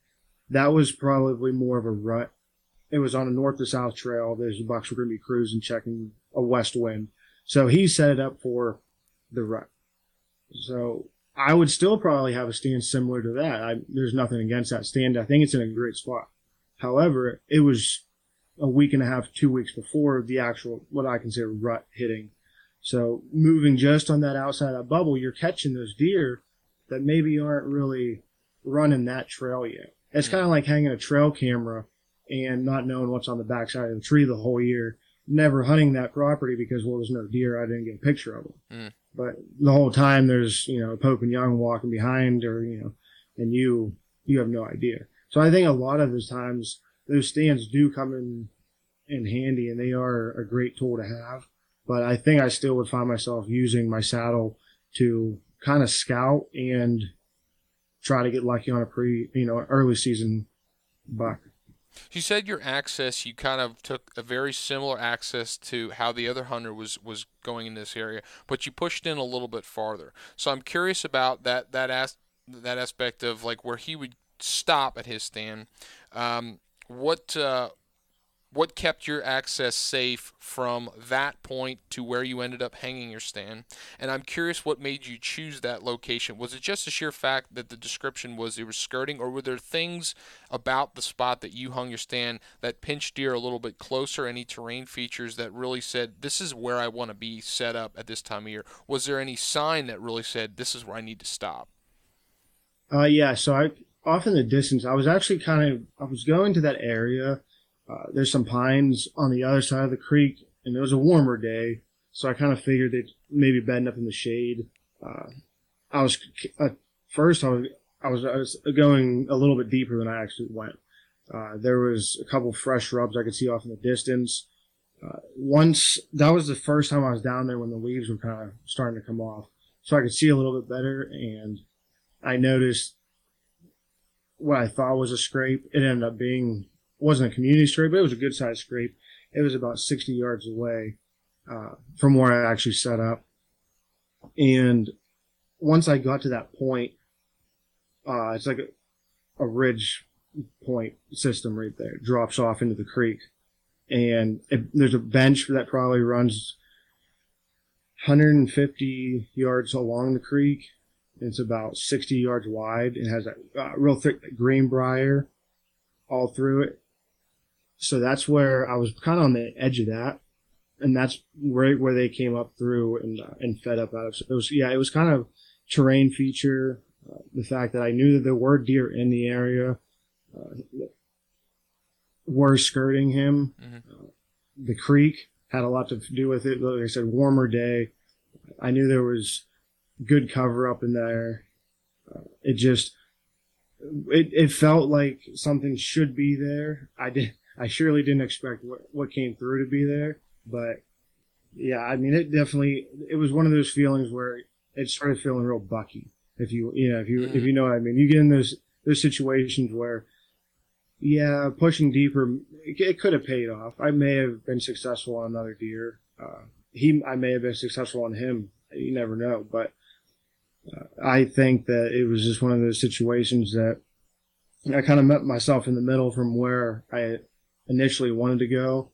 that was probably more of a rut. It was on a north to south trail. There's the bucks were going to be cruising, checking a west wind, so he set it up for the rut. So I would still probably have a stand similar to that. I, there's nothing against that stand. I think it's in a great spot. However, it was a week and a half, two weeks before the actual, what I consider rut hitting. So moving just on that outside of that bubble, you're catching those deer that maybe aren't really running that trail yet. It's mm. kind of like hanging a trail camera and not knowing what's on the backside of the tree the whole year. Never hunting that property because, well, there's no deer. I didn't get a picture of them. Mm. But the whole time there's, you know, Pope and Young walking behind or, you know, and you, you have no idea. So I think a lot of the times those stands do come in in handy and they are a great tool to have. But I think I still would find myself using my saddle to kind of scout and try to get lucky on a pre, you know, early season buck. You said your access, you kind of took a very similar access to how the other hunter was was going in this area, but you pushed in a little bit farther. So I'm curious about that that as, that aspect of like where he would stop at his stand. Um, what uh, what kept your access safe from that point to where you ended up hanging your stand? And I'm curious what made you choose that location. Was it just the sheer fact that the description was it was skirting, or were there things about the spot that you hung your stand that pinched deer a little bit closer? Any terrain features that really said, this is where I want to be set up at this time of year? Was there any sign that really said, this is where I need to stop? Uh, yeah, so I off in the distance, I was actually kind of I was going to that area uh, there's some pines on the other side of the creek, and it was a warmer day, so I kind of figured they'd maybe bend up in the shade. Uh, I was at first I was, I was I was going a little bit deeper than I actually went. Uh, there was a couple fresh shrubs I could see off in the distance. Uh, once that was the first time I was down there when the leaves were kind of starting to come off, so I could see a little bit better, and I noticed what I thought was a scrape. It ended up being wasn't a community scrape, but it was a good sized scrape. It was about 60 yards away uh, from where I actually set up. And once I got to that point, uh, it's like a, a ridge point system right there. It drops off into the creek. And it, there's a bench that probably runs 150 yards along the creek. It's about 60 yards wide. It has a uh, real thick green greenbrier all through it so that's where I was kind of on the edge of that, and that's where where they came up through and uh, and fed up out of. So it was yeah, it was kind of terrain feature. Uh, the fact that I knew that there were deer in the area uh, were skirting him. Mm-hmm. Uh, the creek had a lot to do with it. Like I said, warmer day. I knew there was good cover up in there. Uh, it just it, it felt like something should be there. I did I surely didn't expect what, what came through to be there, but yeah, I mean, it definitely, it was one of those feelings where it started feeling real bucky. If you, you know, if you, mm. if you know what I mean, you get in those, those situations where, yeah, pushing deeper, it, it could have paid off. I may have been successful on another deer. Uh, he, I may have been successful on him. You never know, but uh, I think that it was just one of those situations that I kind of met myself in the middle from where I initially wanted to go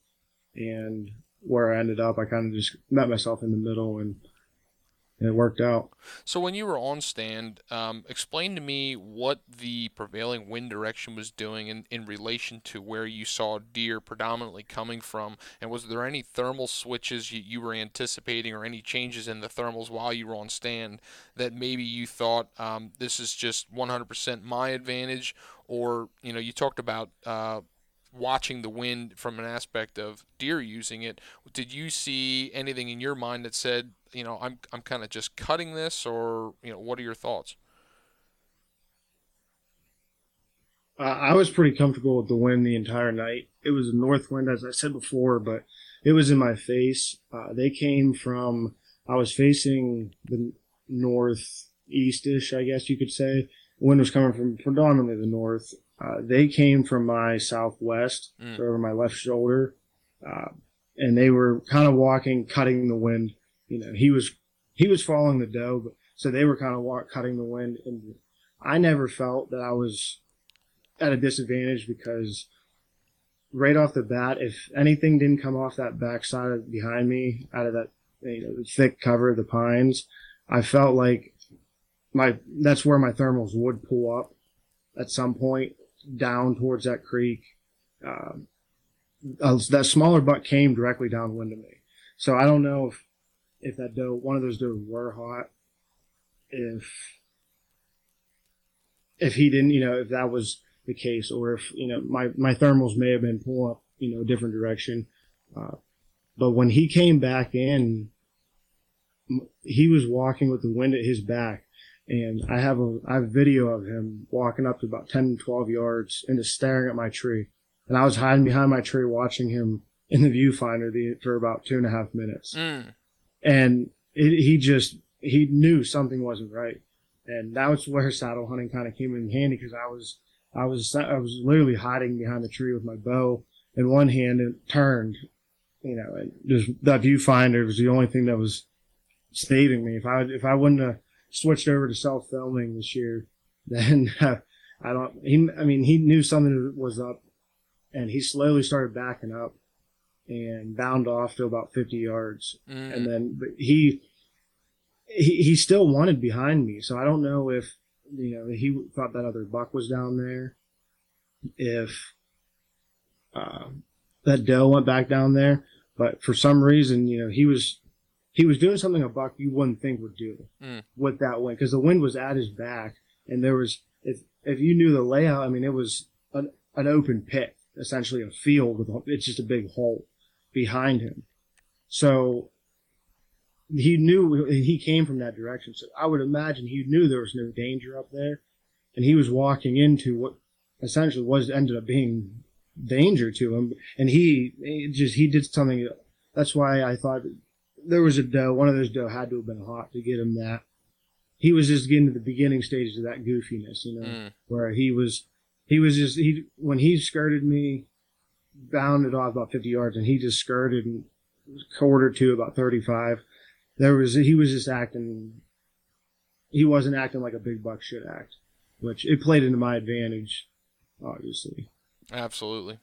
and where I ended up, I kind of just met myself in the middle and it worked out. So when you were on stand, um, explain to me what the prevailing wind direction was doing in, in relation to where you saw deer predominantly coming from, and was there any thermal switches you, you were anticipating, or any changes in the thermals while you were on stand that maybe you thought um, this is just 100% my advantage, or you know you talked about uh, watching the wind from an aspect of deer using it, did you see anything in your mind that said, you know, I'm I'm kind of just cutting this, or you know, what are your thoughts? Uh, I was pretty comfortable with the wind the entire night. It was a north wind, as I said before, but it was in my face. Uh, they came from, I was facing the northeastish, I guess you could say. Wind was coming from predominantly the north, uh, they came from my southwest, mm. so over my left shoulder, uh, and they were kind of walking, cutting the wind. You know, he was he was following the doe, but so they were kind of walk, cutting the wind. And I never felt that I was at a disadvantage because right off the bat, if anything didn't come off that backside of behind me, out of that you know thick cover of the pines, I felt like my that's where my thermals would pull up at some point down towards that creek. Um, uh, that smaller buck came directly downwind of me. So I don't know if, if that doe, one of those does were hot, if, if he didn't, you know, if that was the case, or if, you know, my, my thermals may have been pulling up, you know, a different direction. Uh, but when he came back in, he was walking with the wind at his back and I have a I have a video of him walking up to about 10, 12 yards and just staring at my tree. And I was hiding behind my tree watching him in the viewfinder the, for about two and a half minutes. Mm. And it, he just, he knew something wasn't right. And that was where saddle hunting kind of came in handy because I was, I was I was literally hiding behind the tree with my bow in one hand and turned, you know, and just that viewfinder was the only thing that was saving me. If I if I wouldn't have switched over to self filming this year, *laughs* then uh, I don't. He, I mean, he knew something was up, and he slowly started backing up and bound off to about 50 yards, Mm. and then but he, he he still wanted behind me. So I don't know if you know he thought that other buck was down there, if uh, that doe went back down there, but for some reason, you know, he was he was doing something a buck you wouldn't think would do Mm. with that wind because the wind was at his back and there was if if you knew the layout, I mean, it was an an open pit, essentially a field with a, it's just a big hole behind him. So he knew he came from that direction. So I would imagine he knew there was no danger up there, and he was walking into what essentially was ended up being danger to him. And he, he just he did something. That's why I thought there was a doe. One of those doe had to have been hot to get him that. He was just getting to the beginning stages of that goofiness, you know, Mm. where he was he was just he when he skirted me, bounded off about fifty yards, and he just skirted and quarter to about thirty five. There was he was just acting. He wasn't acting like a big buck should act, which it played into my advantage, obviously. Absolutely.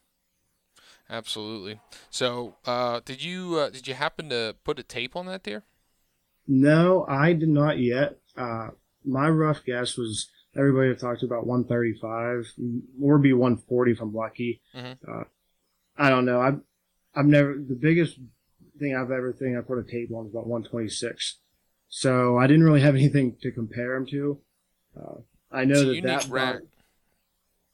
Absolutely. So, uh, did you uh, did you happen to put a tape on that deer? No, I did not yet. Uh, my rough guess was everybody talked about 135 or be 140 if I'm lucky. Mhm. Uh, I don't know. I've I've never the biggest thing I've ever think I put a tape on is about 126. So I didn't really have *laughs* anything to compare them to. Uh, I know It's that that rack. buck-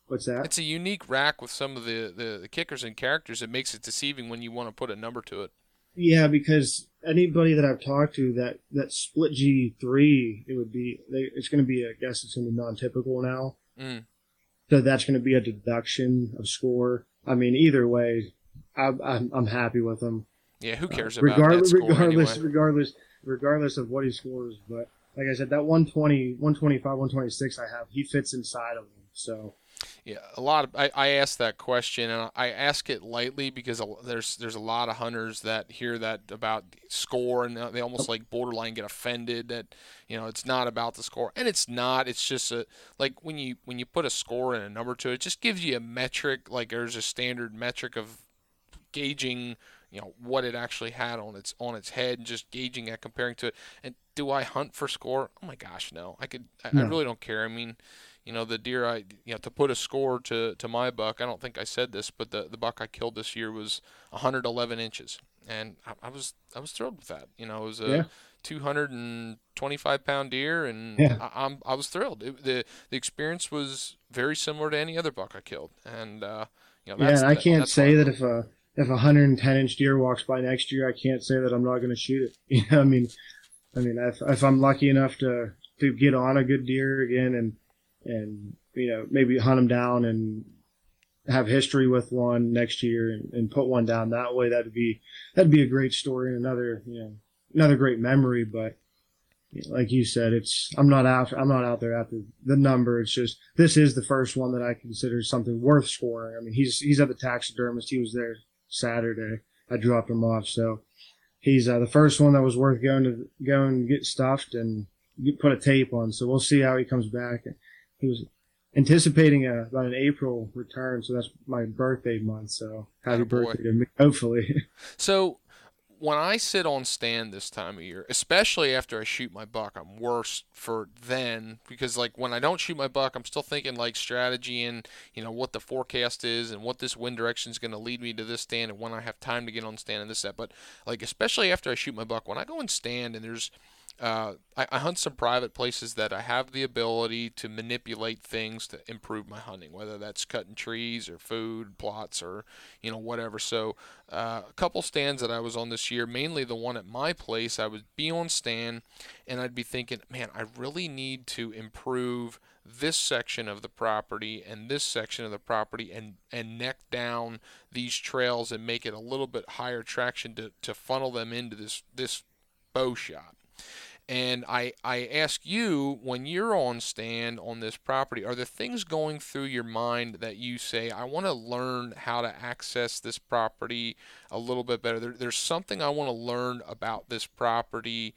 What's that? It's a unique rack with some of the, the, the kickers and characters. It makes it deceiving when you want to put a number to it. Yeah, because anybody that I've talked to that that split G three, it would be they, it's going to be I guess it's going to be non-typical now. Mm. So that's going to be a deduction of score. I mean, either way, I'm I'm, I'm happy with him. Yeah, who cares Uh, about regardless, that score regardless, anyway? regardless, regardless of what he scores. But like I said, that 120, 125, 126 I have, he fits inside of him. So Yeah, a lot of I, I asked that question and I ask it lightly because there's there's a lot of hunters that hear that about score and they almost like borderline get offended that you know it's not about the score and it's not it's just a like when you when you put a score and a number to it, it just gives you a metric like there's a standard metric of gauging you know what it actually had on its on its head and just gauging it comparing to it and do I hunt for score? Oh my gosh no I could I, I really don't care I mean you know the deer I you know to put a score to to my buck I don't think I said this but the the buck I killed this year was 111 inches and I, I was I was thrilled with that you know it was a Yeah. 225 pound deer and Yeah. I, I'm I was thrilled it, the the experience was very similar to any other buck I killed and uh you know yeah, I that- can't say that if a if a 110 inch deer walks by next year, I can't say that I'm not going to shoot it. *laughs* You know, I mean, I mean, if if I'm lucky enough to to get on a good deer again and and you know maybe hunt them down and have history with one next year and, and put one down that way that'd be that'd be a great story and another you know another great memory. But like you said it's i'm not out i'm not out there after the number. It's just this is the first one that i consider something worth scoring. I mean he's he's at the taxidermist. He was there saturday. I dropped him off. So he's uh, the first one that was worth going to go and get stuffed and put a tape on. So we'll see how he comes back he was anticipating a, about an April return, so that's my birthday month. So happy Attaboy. birthday to me, hopefully. *laughs* So when I sit on stand this time of year, especially after I shoot my buck, I'm worse for then because like when I don't shoot my buck, I'm still thinking like strategy and you know what the forecast is and what this wind direction is going to lead me to this stand and when I have time to get on stand and this that. But like especially after I shoot my buck, when I go and stand and there's uh, I, I hunt some private places that I have the ability to manipulate things to improve my hunting, whether that's cutting trees or food plots or you know whatever. So uh, a couple stands that I was on this year, mainly the one at my place, I would be on stand and I'd be thinking, man, I really need to improve this section of the property and this section of the property and and neck down these trails and make it a little bit higher traction to, to funnel them into this this bow shot And I, I ask you, when you're on stand on this property, are there things going through your mind that you say, I want to learn how to access this property a little bit better? There, there's something I want to learn about this property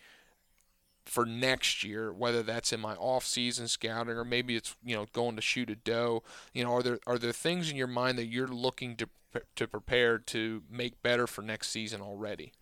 for next year, whether that's in my off-season scouting or maybe it's you know going to shoot a doe. You know, are there are there things in your mind that you're looking to to prepare to make better for next season already?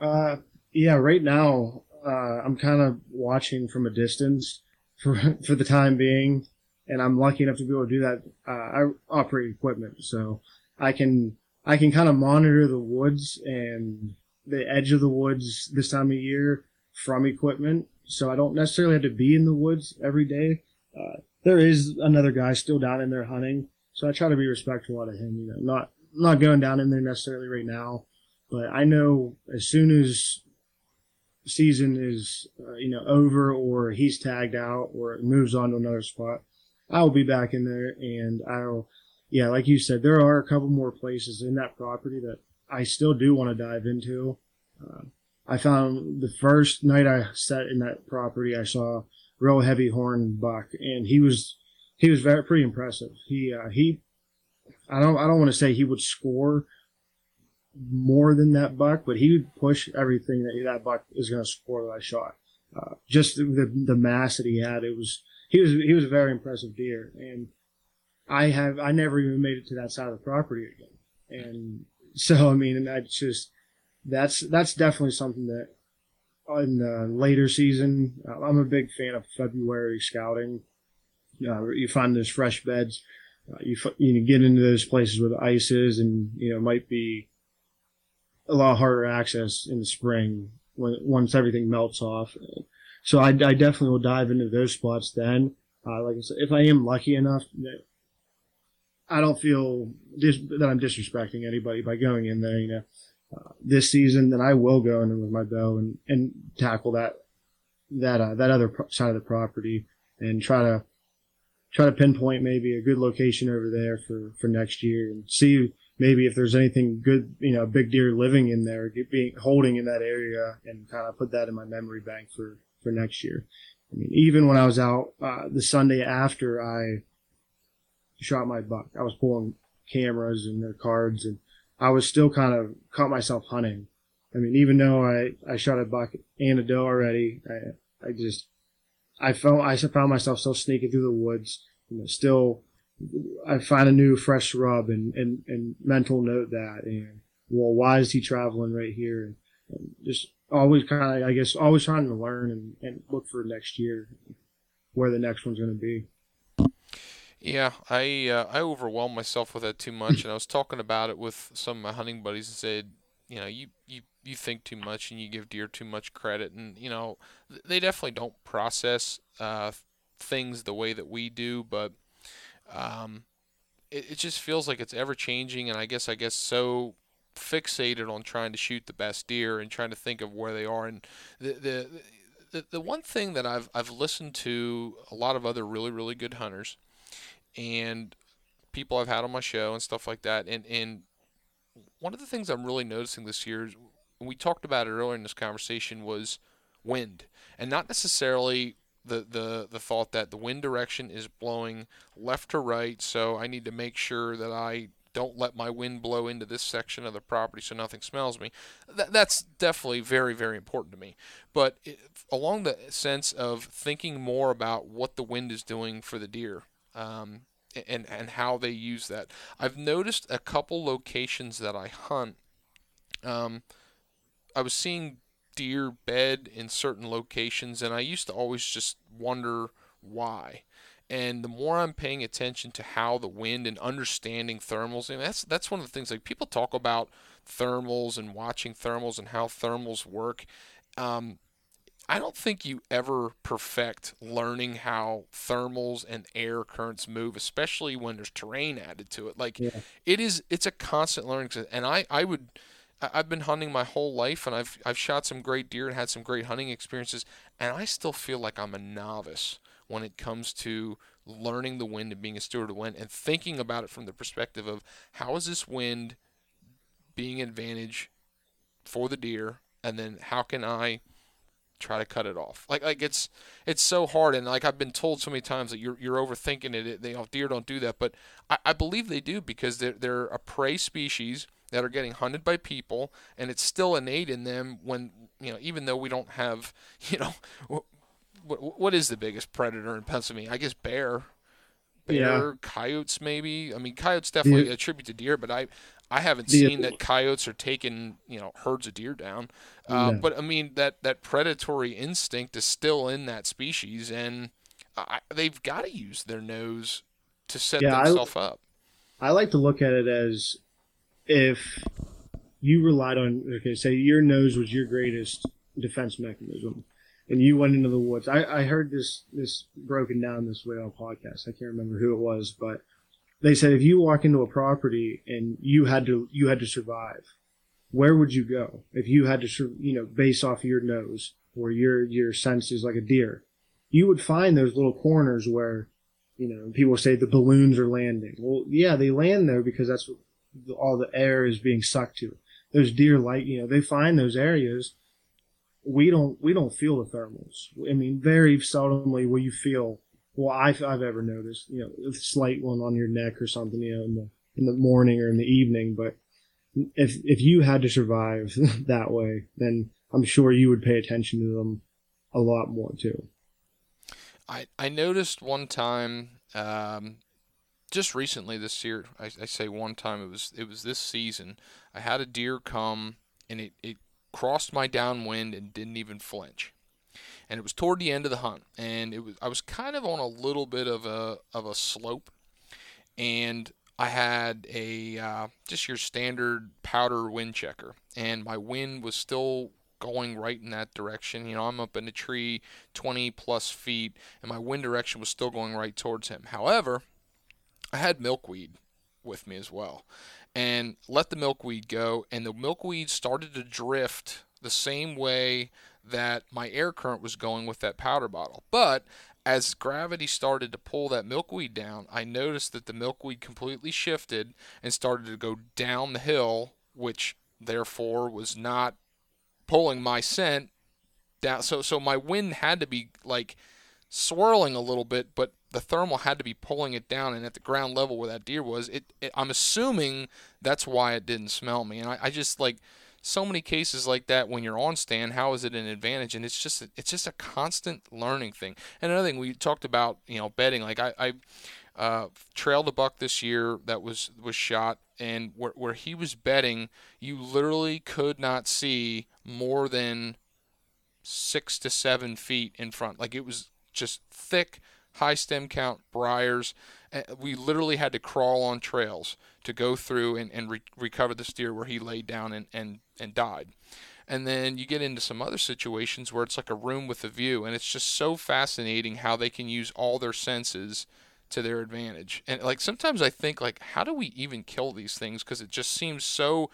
Uh, yeah, right now uh, I'm kind of watching from a distance for *laughs* for the time being, and I'm lucky enough to be able to do that. Uh, I operate equipment, so I can I can kind of monitor the woods and the edge of the woods this time of year from equipment. So I don't necessarily have to be in the woods every day. Uh, there is another guy still down in there hunting, so I try to be respectful out of him. You know, not not going down in there necessarily right now, but I know as soon as season is uh, you know over or he's tagged out or moves on to another spot, I'll be back in there and I'll yeah, like you said, there are a couple more places in that property that I still do want to dive into. Uh, I found the first night I sat in that property, I saw real heavy horn buck, and he was he was very pretty impressive. He uh, he, I don't I don't want to say he would score more than that buck, but he would push everything that that buck is going to score that I shot. Uh, just the, the the mass that he had, it was he was he was a very impressive deer, and I have I never even made it to that side of the property again, and *laughs* so I mean, and I just that's that's definitely something that in the later season, uh, I'm a big fan of February scouting. Uh, you find those fresh beds. Uh, you you get into those places where the ice is, and you know might be a lot harder access in the spring when once everything melts off. So I, I definitely will dive into those spots then. Uh, like I said, if I am lucky enough, I don't feel dis- that I'm disrespecting anybody by going in there. You know, uh, this season, then I will go in with my bow and, and tackle that that uh, that other pro- side of the property and try to try to pinpoint maybe a good location over there for for next year and see maybe if there's anything good, you know, big deer living in there, being holding in that area, and kind of put that in my memory bank for for next year. I mean, even when I was out uh, the Sunday after I shot my buck, I was pulling cameras and their cards and I was still kind of caught myself hunting. I mean, even though I, I shot a buck and a doe already, I, I just, I felt, I found myself still sneaking through the woods, you know, still, I find a new fresh rub and, and, and mental note that, and well, why is he traveling right here? And, and just always kind of, I guess, always trying to learn and, and look for next year where the next one's going to be. Yeah, I uh, I overwhelmed myself with that too much, and I was talking about it with some of my hunting buddies and said, you know, you, you you think too much and you give deer too much credit, and you know, they definitely don't process uh, things the way that we do, but um, it, it just feels like it's ever changing, and I guess I guess so fixated on trying to shoot the best deer and trying to think of where they are, and the the the, the one thing that I've I've listened to a lot of other really really good hunters and people I've had on my show and stuff like that. And and one of the things I'm really noticing this year, we talked about it earlier in this conversation, was wind, and not necessarily the, the the thought that the wind direction is blowing left to right. So I need to make sure that I don't let my wind blow into this section of the property so nothing smells me. Th- that's definitely very, very important to me. But along the sense of thinking more about what the wind is doing for the deer, um, and and how they use that. I've noticed a couple locations that I hunt. Um, I was seeing deer bed in certain locations, and I used to always just wonder why. And the more I'm paying attention to how the wind and understanding thermals, and that's that's one of the things like people talk about thermals and watching thermals and how thermals work. Um, I don't think you ever perfect learning how thermals and air currents move, especially when there's terrain added to it. Like yeah. it is, it's a constant learning. And I, I would, I've been hunting my whole life, and I've, I've shot some great deer and had some great hunting experiences, and I still feel like I'm a novice when it comes to learning the wind and being a steward of wind and thinking about it from the perspective of how is this wind being an advantage for the deer, and then how can I try to cut it off. Like like it's it's so hard, and like I've been told so many times that you're you're overthinking it. They you know, deer don't do that, but I, I believe they do because they're they're a prey species that are getting hunted by people, and it's still innate in them when you know even though we don't have *laughs* you know what what is the biggest predator in Pennsylvania? I guess bear. Bear, yeah. coyotes, maybe. I mean, coyotes definitely yeah. attribute to deer, but I, I haven't seen that coyotes are taking you know herds of deer down. Uh. But I mean that that predatory instinct is still in that species, and I, they've got to use their nose to set yeah, themselves up. I like to look at it as if you relied on okay, say your nose was your greatest defense mechanism, and you went into the woods. I, I heard this this broken down this way on a podcast. I can't remember who it was, but they said if you walk into a property and you had to you had to survive, where would you go if you had to you know base off your nose or your your senses like a deer? You would find those little corners where you know people say the balloons are landing. Well, yeah, they land there because that's all the air is being sucked to. Those deer like you know they find those areas we don't we don't feel the thermals. I mean, very seldomly will you feel. Well, I've I've ever noticed, you know, a slight one on your neck or something, you know, in the in the morning or in the evening. But if if you had to survive *laughs* that way, then I'm sure you would pay attention to them a lot more too. I I noticed one time, um, just recently this year. I, I say one time. It was it was this season. I had a deer come and it, it crossed my downwind and didn't even flinch. And it was toward the end of the hunt, and it was I was kind of on a little bit of a of a slope, and I had a uh, just your standard powder wind checker, and my wind was still going right in that direction. You know, I'm up in a tree 20 plus feet, and my wind direction was still going right towards him. However, I had milkweed with me as well and let the milkweed go, and the milkweed started to drift the same way that my air current was going with that powder bottle. But as gravity started to pull that milkweed down, I noticed that the milkweed completely shifted and started to go down the hill, which therefore was not pulling my scent down. So so my wind had to be like swirling a little bit, but the thermal had to be pulling it down. And at the ground level where that deer was, it, it I'm assuming that's why it didn't smell me. And I, I just like so many cases like that when you're on stand. How is it an advantage? And it's just it's just a constant learning thing. And another thing we talked about, you know, bedding. Like I, I uh, trailed a buck this year that was was shot, and where where he was bedding, you literally could not see more than six to seven feet in front. Like it was just thick, high stem count briars. Uh, we literally had to crawl on trails to go through and, and re- recover the steer where he laid down and, and, and died. And then you get into some other situations where it's like a room with a view, and it's just so fascinating how they can use all their senses to their advantage. And like sometimes I think like how do we even kill these things because it just seems so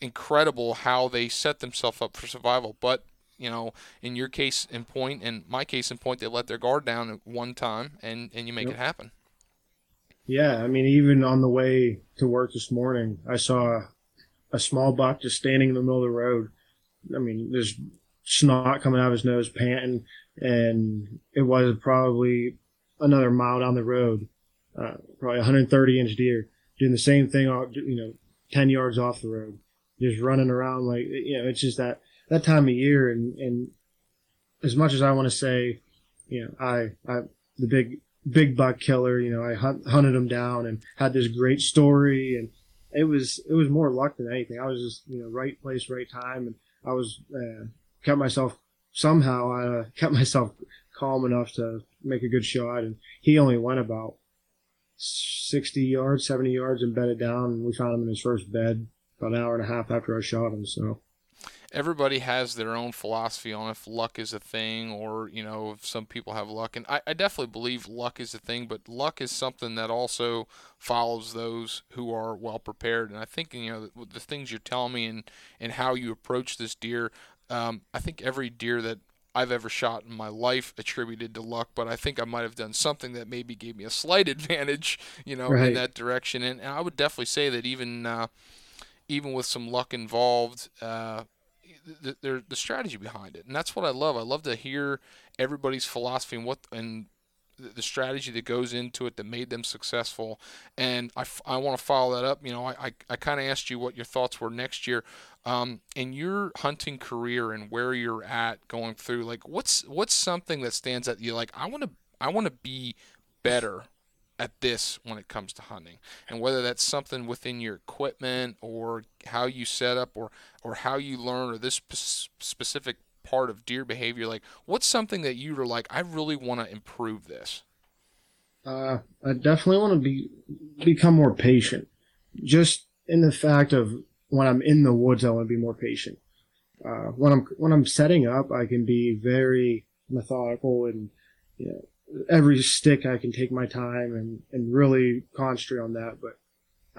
incredible how they set themselves up for survival. But you know, in your case in point and my case in point, they let their guard down at one time and, and you make yep. it happen. Yeah. I mean, even on the way to work this morning, I saw a small buck just standing in the middle of the road. I mean, there's snot coming out of his nose, panting, and it was probably another mile down the road, uh, probably 130 inch deer doing the same thing, you know, 10 yards off the road, just running around like, you know, it's just that that time of year, and and as much as I want to say, you know, I I the big big buck killer, you know, I hunt, hunted him down and had this great story, and it was it was more luck than anything. I was just you know right place, right time, and I was uh, kept myself somehow I uh, kept *laughs* myself calm enough to make a good shot, and he only went about 60 yards, 70 yards and bedded down. And we found him in his first bed about an hour and a half after I shot him. So everybody has their own philosophy on if luck is a thing or you know if some people have luck and I, I, definitely believe luck is a thing but luck is something that also follows those who are well prepared and i think you know the, the things you're telling me and and how you approach this deer um, i think every deer that I've ever shot in my life attributed to luck, but I think I might have done something that maybe gave me a slight *laughs* advantage, you know, right. in that direction. And, and, I would definitely say that even uh, even with some luck involved, uh, the, the, the strategy behind it, and that's what I love. I love to hear everybody's philosophy and what and the strategy that goes into it that made them successful. And I, I want to follow that up. You know, I, I, I kind of asked you what your thoughts were next year. Um, in your hunting career and where you're at going through, like what's what's something that stands out you like I want to I want to be better at this when it comes to hunting. And whether that's something within your equipment or how you set up or or how you learn or this specific part of deer behavior like what's something that you are like i really want to improve this uh, i definitely want to be become more patient. Just in the fact of when i'm in the woods i want to be more patient. Uh, when i'm when i'm setting up i can be very methodical and you know every stick I can take my time and, and really concentrate on that. But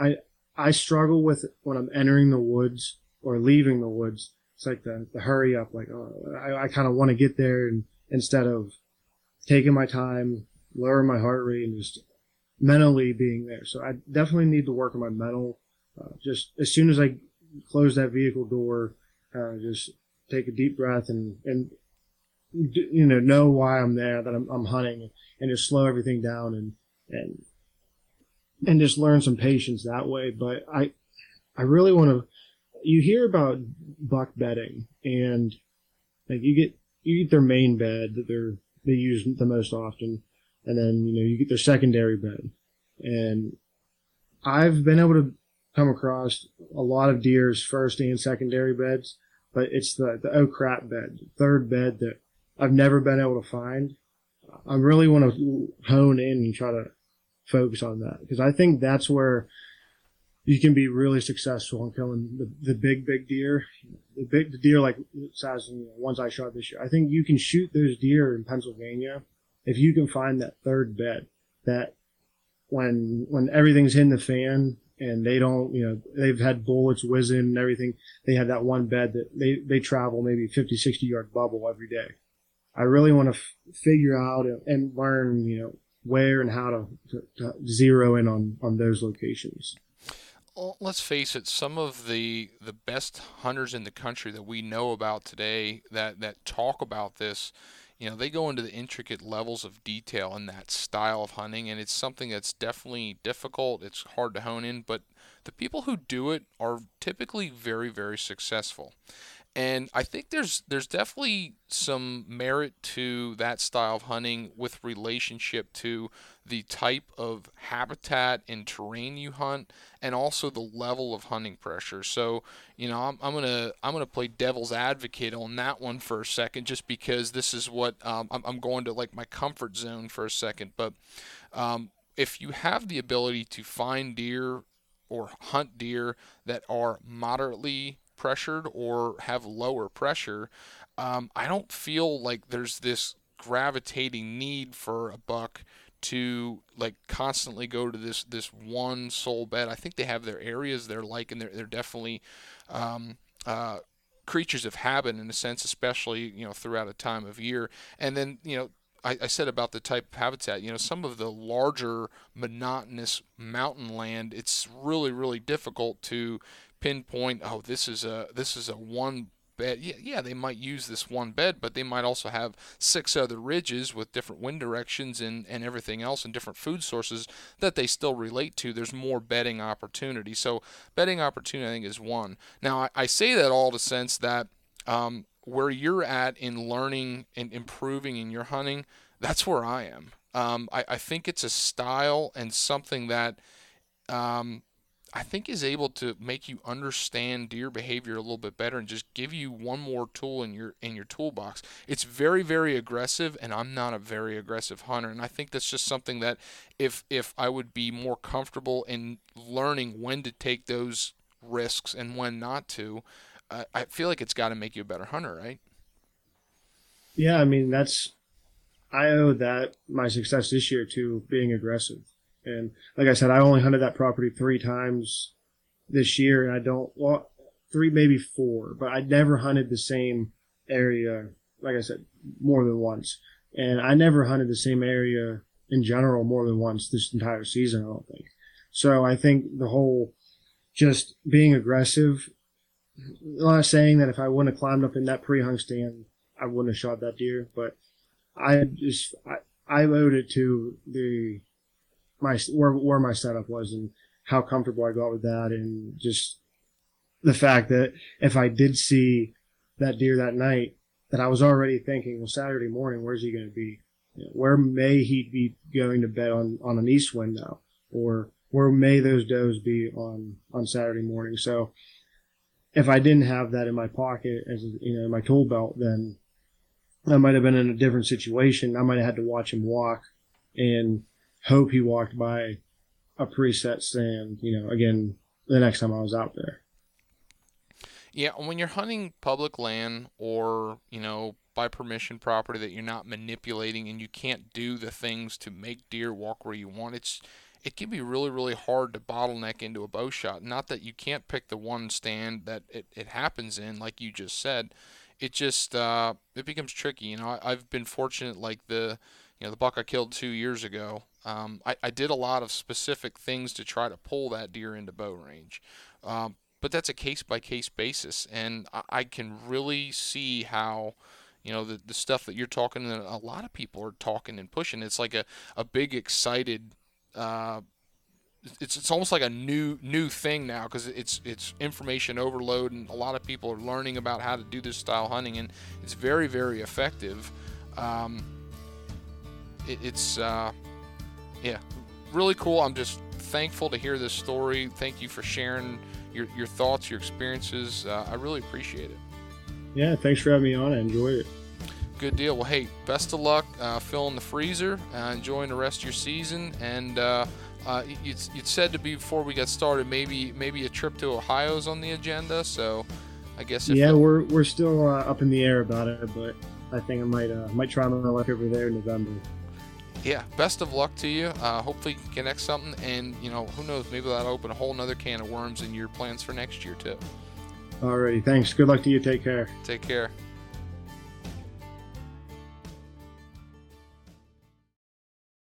I I struggle with when I'm entering the woods or leaving the woods. It's like the, the hurry up, like oh, I, I kind of want to get there and instead of taking my time, lowering my heart rate, and just mentally being there. So I definitely need to work on my mental. Uh, just as soon as I close that vehicle door, uh, just take a deep breath and and you know know why I'm there, that I'm, I'm hunting, and just slow everything down and and and just learn some patience that way. But I I really want to. You hear about buck bedding, and like you get you get their main bed that they're they use the most often, and then you know you get their secondary bed, and I've been able to come across a lot of deer's first and secondary beds, but it's the the oh crap bed, third bed that I've never been able to find. I really want to hone in and try to focus on that because I think that's where you can be really successful in killing the, the big, big deer, the big the deer like size you know, ones I shot this year. I think you can shoot those deer in Pennsylvania if you can find that third bed that when when everything's in the fan and they don't, you know, they've had bullets whizzing and everything. They have that one bed that they, they travel maybe 50, 60 yard bubble every day. I really want to f- figure out and learn, you know, where and how to, to, to zero in on, on those locations. Well, let's face it, some of the the best hunters in the country that we know about today that, that talk about this, you know, they go into the intricate levels of detail in that style of hunting, and it's something that's definitely difficult. It's hard to hone in, but the people who do it are typically very, very successful and I think there's there's definitely some merit to that style of hunting with relationship to the type of habitat and terrain you hunt, and also the level of hunting pressure. So you know I'm, I'm gonna I'm gonna play devil's advocate on that one for a second, just because this is what um, I'm, going to like my comfort zone for a second. But um, if you have the ability to find deer or hunt deer that are moderately pressured or have lower pressure, um, I don't feel like there's this gravitating need for a buck to like constantly go to this this one sole bed. I think they have their areas they're like, and they're they're definitely um, uh, creatures of habit in a sense, especially you know throughout a time of year. And then you know I, I, said about the type of habitat, you know, some of the larger monotonous mountain land, it's really, really difficult to pinpoint. Oh, this is a this is a one bed. Yeah, yeah, they might use this one bed, but they might also have six other ridges with different wind directions and, and everything else and different food sources that they still relate to. There's more bedding opportunity. So bedding opportunity, I think, is one. Now, I, I say that all to sense that um, where you're at in learning and improving in your hunting, that's where I am. Um, I, I think it's a style and something that um, I think is able to make you understand deer behavior a little bit better and just give you one more tool in your in your toolbox. It's very very aggressive and I'm not a very aggressive hunter and I think that's just something that if if I would be more comfortable in learning when to take those risks and when not to, uh, I feel like it's got to make you a better hunter, right? Yeah, I mean that's I owe that my success this year to being aggressive. And like I said, I only hunted that property three times this year, and I don't well three maybe four, but I never hunted the same area. Like I said, more than once, and I never hunted the same area in general more than once this entire season. I don't think. So I think the whole just being aggressive I'm not saying that if I wouldn't have climbed up in that pre-hung stand, I wouldn't have shot that deer, but I just I, I owed it to the my where where my setup was and how comfortable I got with that, and just the fact that if I did see that deer that night, that I was already thinking, well, Saturday morning, where's he going to be? You know, where may he be going to bed on on an east wind now, or where may those does be on on Saturday morning? So if I didn't have that in my pocket as you know in my tool belt, then I might have been in a different situation. I might have had to watch him walk and hope he walked by a preset stand. You know, again the next time I was out there. Yeah, when you're hunting public land or you know by permission property that you're not manipulating and you can't do the things to make deer walk where you want, it's it can be really, really hard to bottleneck into a bow shot. Not that you can't pick the one stand that it, it happens in, like you just said. It just uh, it becomes tricky. You know, I, have been fortunate, like the you know the buck I killed two years ago. Um, I, I did a lot of specific things to try to pull that deer into bow range. Um, but that's a case by case basis, and I, I can really see how you know the, the stuff that you're talking that a lot of people are talking and pushing it's like a, a big excited uh, it's it's almost like a new new thing now because it's it's information overload and a lot of people are learning about how to do this style hunting and it's very very effective. Um, it, it's uh, yeah, really cool. I'm just thankful to hear this story. Thank you for sharing your your thoughts, your experiences. Uh, I really appreciate it. Yeah, thanks for having me on. I enjoyed it. Good deal. Well, hey, best of luck uh, filling the freezer, uh, enjoying the rest of your season, and uh, uh you'd said to me before we got started, maybe maybe a trip to Ohio's on the agenda. So, I guess yeah, we're we're still uh, up in the air about it, but I think I might uh, might try my luck over there in November. Yeah, best of luck to you. Uh, hopefully, you can connect something, and you know, who knows, maybe that'll open a whole nother can of worms in your plans for next year too. Alrighty, thanks. Good luck to you. Take care. Take care.